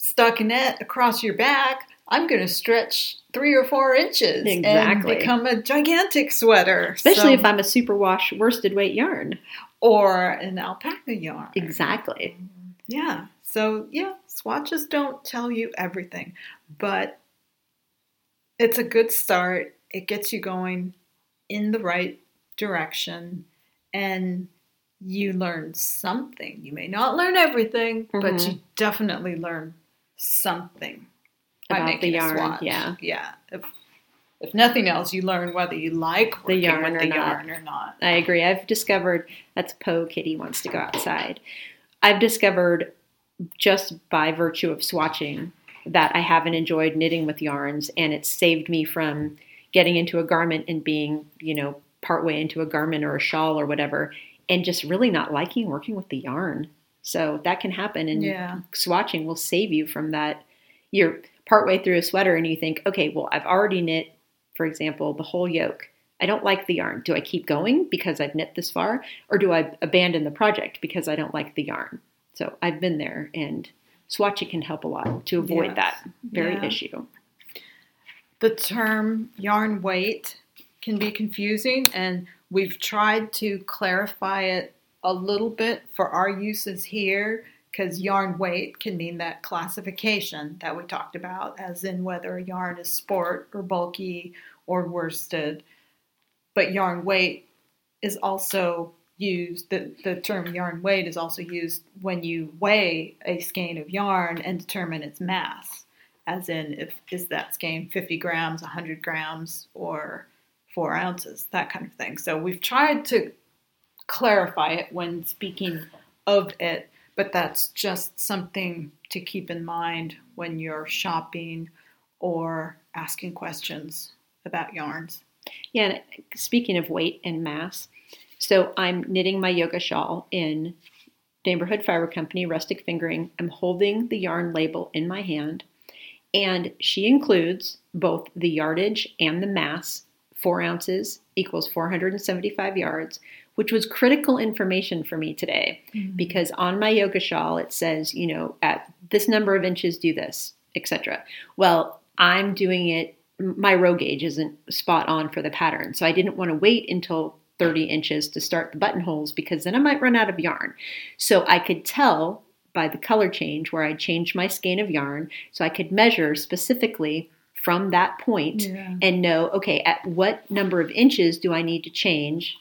stockinette across your back, I'm going to stretch three or four inches Exactly. and become a gigantic sweater. Especially So- if I'm a superwash worsted weight yarn. or an alpaca yarn. Exactly. Yeah. So, yeah, swatches don't tell you everything, but it's a good start. It gets you going in the right direction and you learn something. You may not learn everything, but Mhm. you definitely learn something About the yarn, yeah. Yeah. If, if nothing else, you learn whether you like The yarn with or the not. yarn or not. I agree. I've discovered that's Poe Kitty wants to go outside. I've discovered just by virtue of swatching that I haven't enjoyed knitting with yarns and it saved me from getting into a garment and being, you know, partway into a garment or a shawl or whatever and just really not liking working with the yarn. So that can happen and Yeah. swatching will save you from that. You're partway through a sweater and you think, okay, well, I've already knit, for example, the whole yoke. I don't like the yarn. Do I keep going because I've knit this far, or do I abandon the project because I don't like the yarn? So I've been there, and swatching can help a lot to avoid Yes. that very Yeah. issue. the term yarn weight can be confusing, and we've tried to clarify it a little bit for our uses here because yarn weight can mean that classification that we talked about, as in whether a yarn is sport or bulky or worsted. But yarn weight is also used, the, the term yarn weight is also used when you weigh a skein of yarn and determine its mass as in if is that skein 50 grams 100 grams or four ounces that kind of thing so we've tried to clarify it when speaking of it but that's just something to keep in mind when you're shopping or asking questions about yarns Yeah, speaking of weight and mass, so I'm knitting my yoga shawl in Neighborhood Fiber Company Rustic Fingering. I'm holding the yarn label in my hand, and she includes both the yardage and the mass. Four ounces equals 475 yards, which was critical information for me today mm-hmm. because on my yoga shawl it says, you know, at this number of inches do this, etc. Well, I'm doing it my row gauge isn't spot on for the pattern. So I didn't want to wait until 30 inches to start the buttonholes because then I might run out of yarn. So I could tell by the color change where I changed my skein of yarn so I could measure specifically from that point Yeah. and know, okay, at what number of inches do I need to change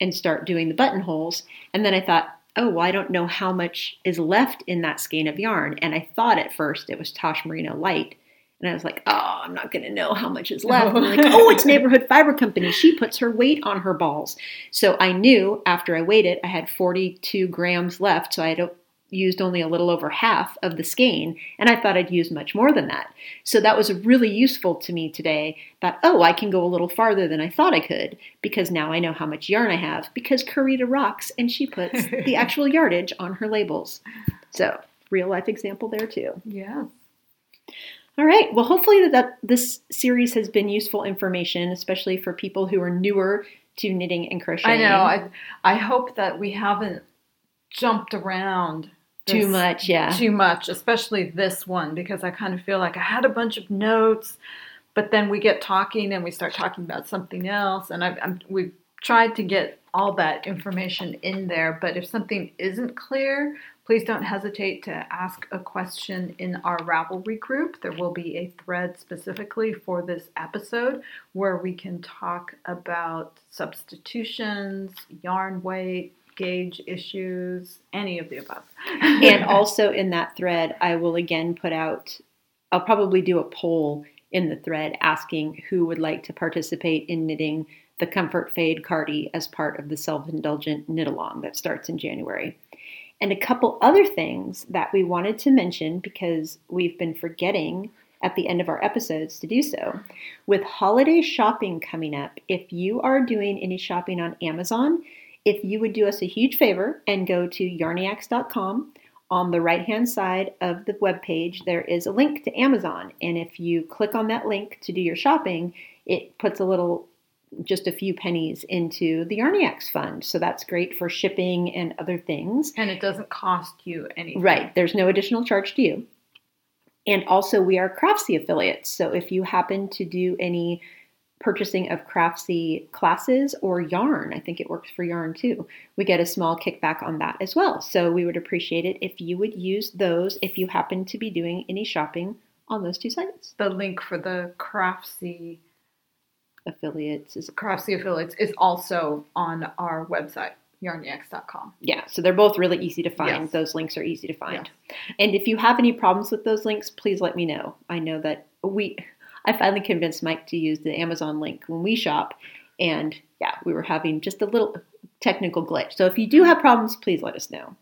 and start doing the buttonholes? And then I thought, oh, well, I don't know how much is left in that skein of yarn. And I thought at first it was Tosh Merino Light. And I was like, oh, I'm not going to know how much is left. I'm like, oh, it's Neighborhood Fiber Company. She puts her weight on her balls. So I knew after I weighed it, I had 42 grams left. So I had used only a little over half of the skein. And I thought I'd use much more than that. So that was really useful to me today that, oh, I can go a little farther than I thought I could because now I know how much yarn I have because Karida rocks and she puts the actual yardage on her labels. So, real life example there too. yeah All right. Well, hopefully that, that this series has been useful information, especially for people who are newer to knitting and crocheting. i know i i hope that we haven't jumped around too much, yeah. too much, especially this one, because I kind of feel like I had a bunch of notes, but then we get talking and we start talking about something else, and I've, I'm, we've tried to get all that information in there. But if something isn't clear, please don't hesitate to ask a question in our Ravelry group. There will be a thread specifically for this episode where we can talk about substitutions, yarn weight, gauge issues, any of the above. and also in that thread, I will again put out, I'll probably do a poll in the thread asking who would like to participate in knitting the Comfort Fade Cardi as part of the self indulgent knit along that starts in January. And a couple other things that we wanted to mention because we've been forgetting at the end of our episodes to do so. With holiday shopping coming up, if you are doing any shopping on Amazon, if you would do us a huge favor and go to yarniacs.com, on the right hand side of the web page, there is a link to Amazon. And if you click on that link to do your shopping, it puts a little just a few pennies into the Yarniacs fund. So that's great for shipping and other things. And it doesn't cost you anything. Right. There's no additional charge to you. And also, we are Craftsy affiliates. So if you happen to do any purchasing of Craftsy classes or yarn, I think it works for yarn too, we get a small kickback on that as well. So we would appreciate it if you would use those if you happen to be doing any shopping on those two sites. The link for the Craftsy affiliates is Craftsy affiliates is also on our website yarniacs.com. Yeah, so they're both really easy to find. Yes. Those links are easy to find. Yes. And if you have any problems with those links, please let me know. I know that we I finally convinced Mike to use the Amazon link when we shop and yeah, we were having just a little technical glitch. So if you do have problems, please let us know.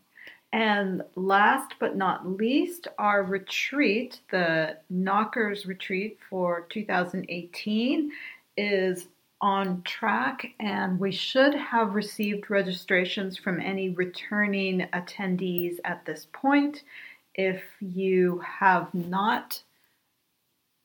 And last but not least, our retreat, the Knockers retreat for 2018, is on track, and we should have received registrations from any returning attendees at this point. If you have not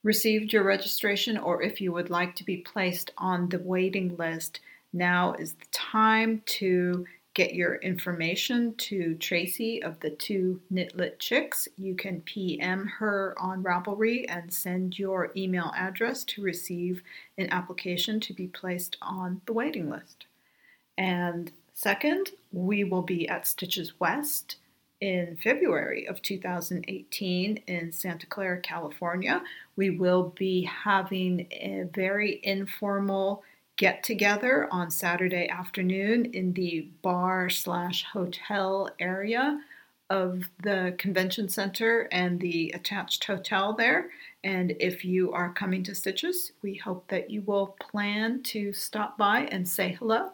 received your registration, or if you would like to be placed on the waiting list, now is the time to get your information to Tracy of the two Knit Lit Chicks. You can PM her on Ravelry and send your email address to receive an application to be placed on the waiting list. And second, we will be at Stitches West in February of 2018 in Santa Clara, California. We will be having a very informal get together on Saturday afternoon in the bar slash hotel area of the convention center and the attached hotel there. And if you are coming to Stitches, we hope that you will plan to stop by and say hello.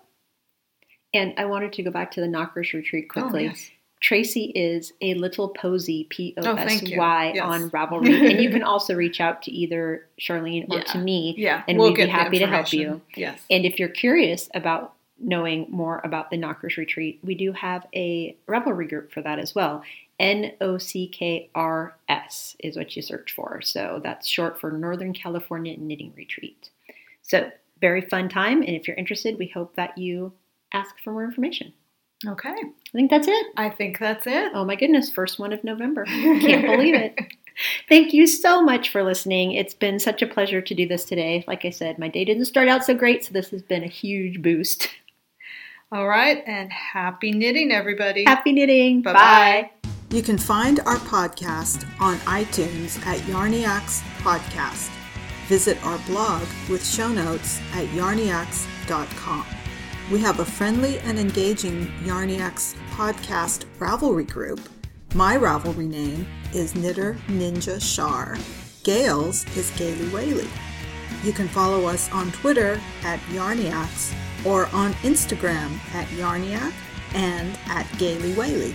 And I wanted to go back to the Knockers retreat quickly. Oh, yes. Tracy is a little posy, P O Oh, S. Y, Yes. on Ravelry. and you can also reach out to either Charlene or Yeah. to me. Yeah, And we'll we'd be happy to help you. Yes. And if you're curious about knowing more about the Knockers Retreat, we do have a Ravelry group for that as well. N O C K R S is what you search for. So that's short for Northern California Knitting Retreat. So, very fun time. And if you're interested, we hope that you ask for more information. Okay. I think that's it. I think that's it. Oh my goodness, first one of November. Can't believe it. Thank you so much for listening. It's been such a pleasure to do this today. Like I said, my day didn't start out so great, so this has been a huge boost. All right, and happy knitting, everybody. Happy knitting. Bye-bye. Bye. You can find our podcast on iTunes at Yarniacs Podcast. Visit our blog with show notes at yarniacs.com. We have a friendly and engaging Yarniacs podcast Ravelry group. My Ravelry name is Knitter Ninja Shar. Gail's is Gaily Whaley. You can follow us on Twitter at Yarniacs or on Instagram at Yarniac and at Gaily Whaley.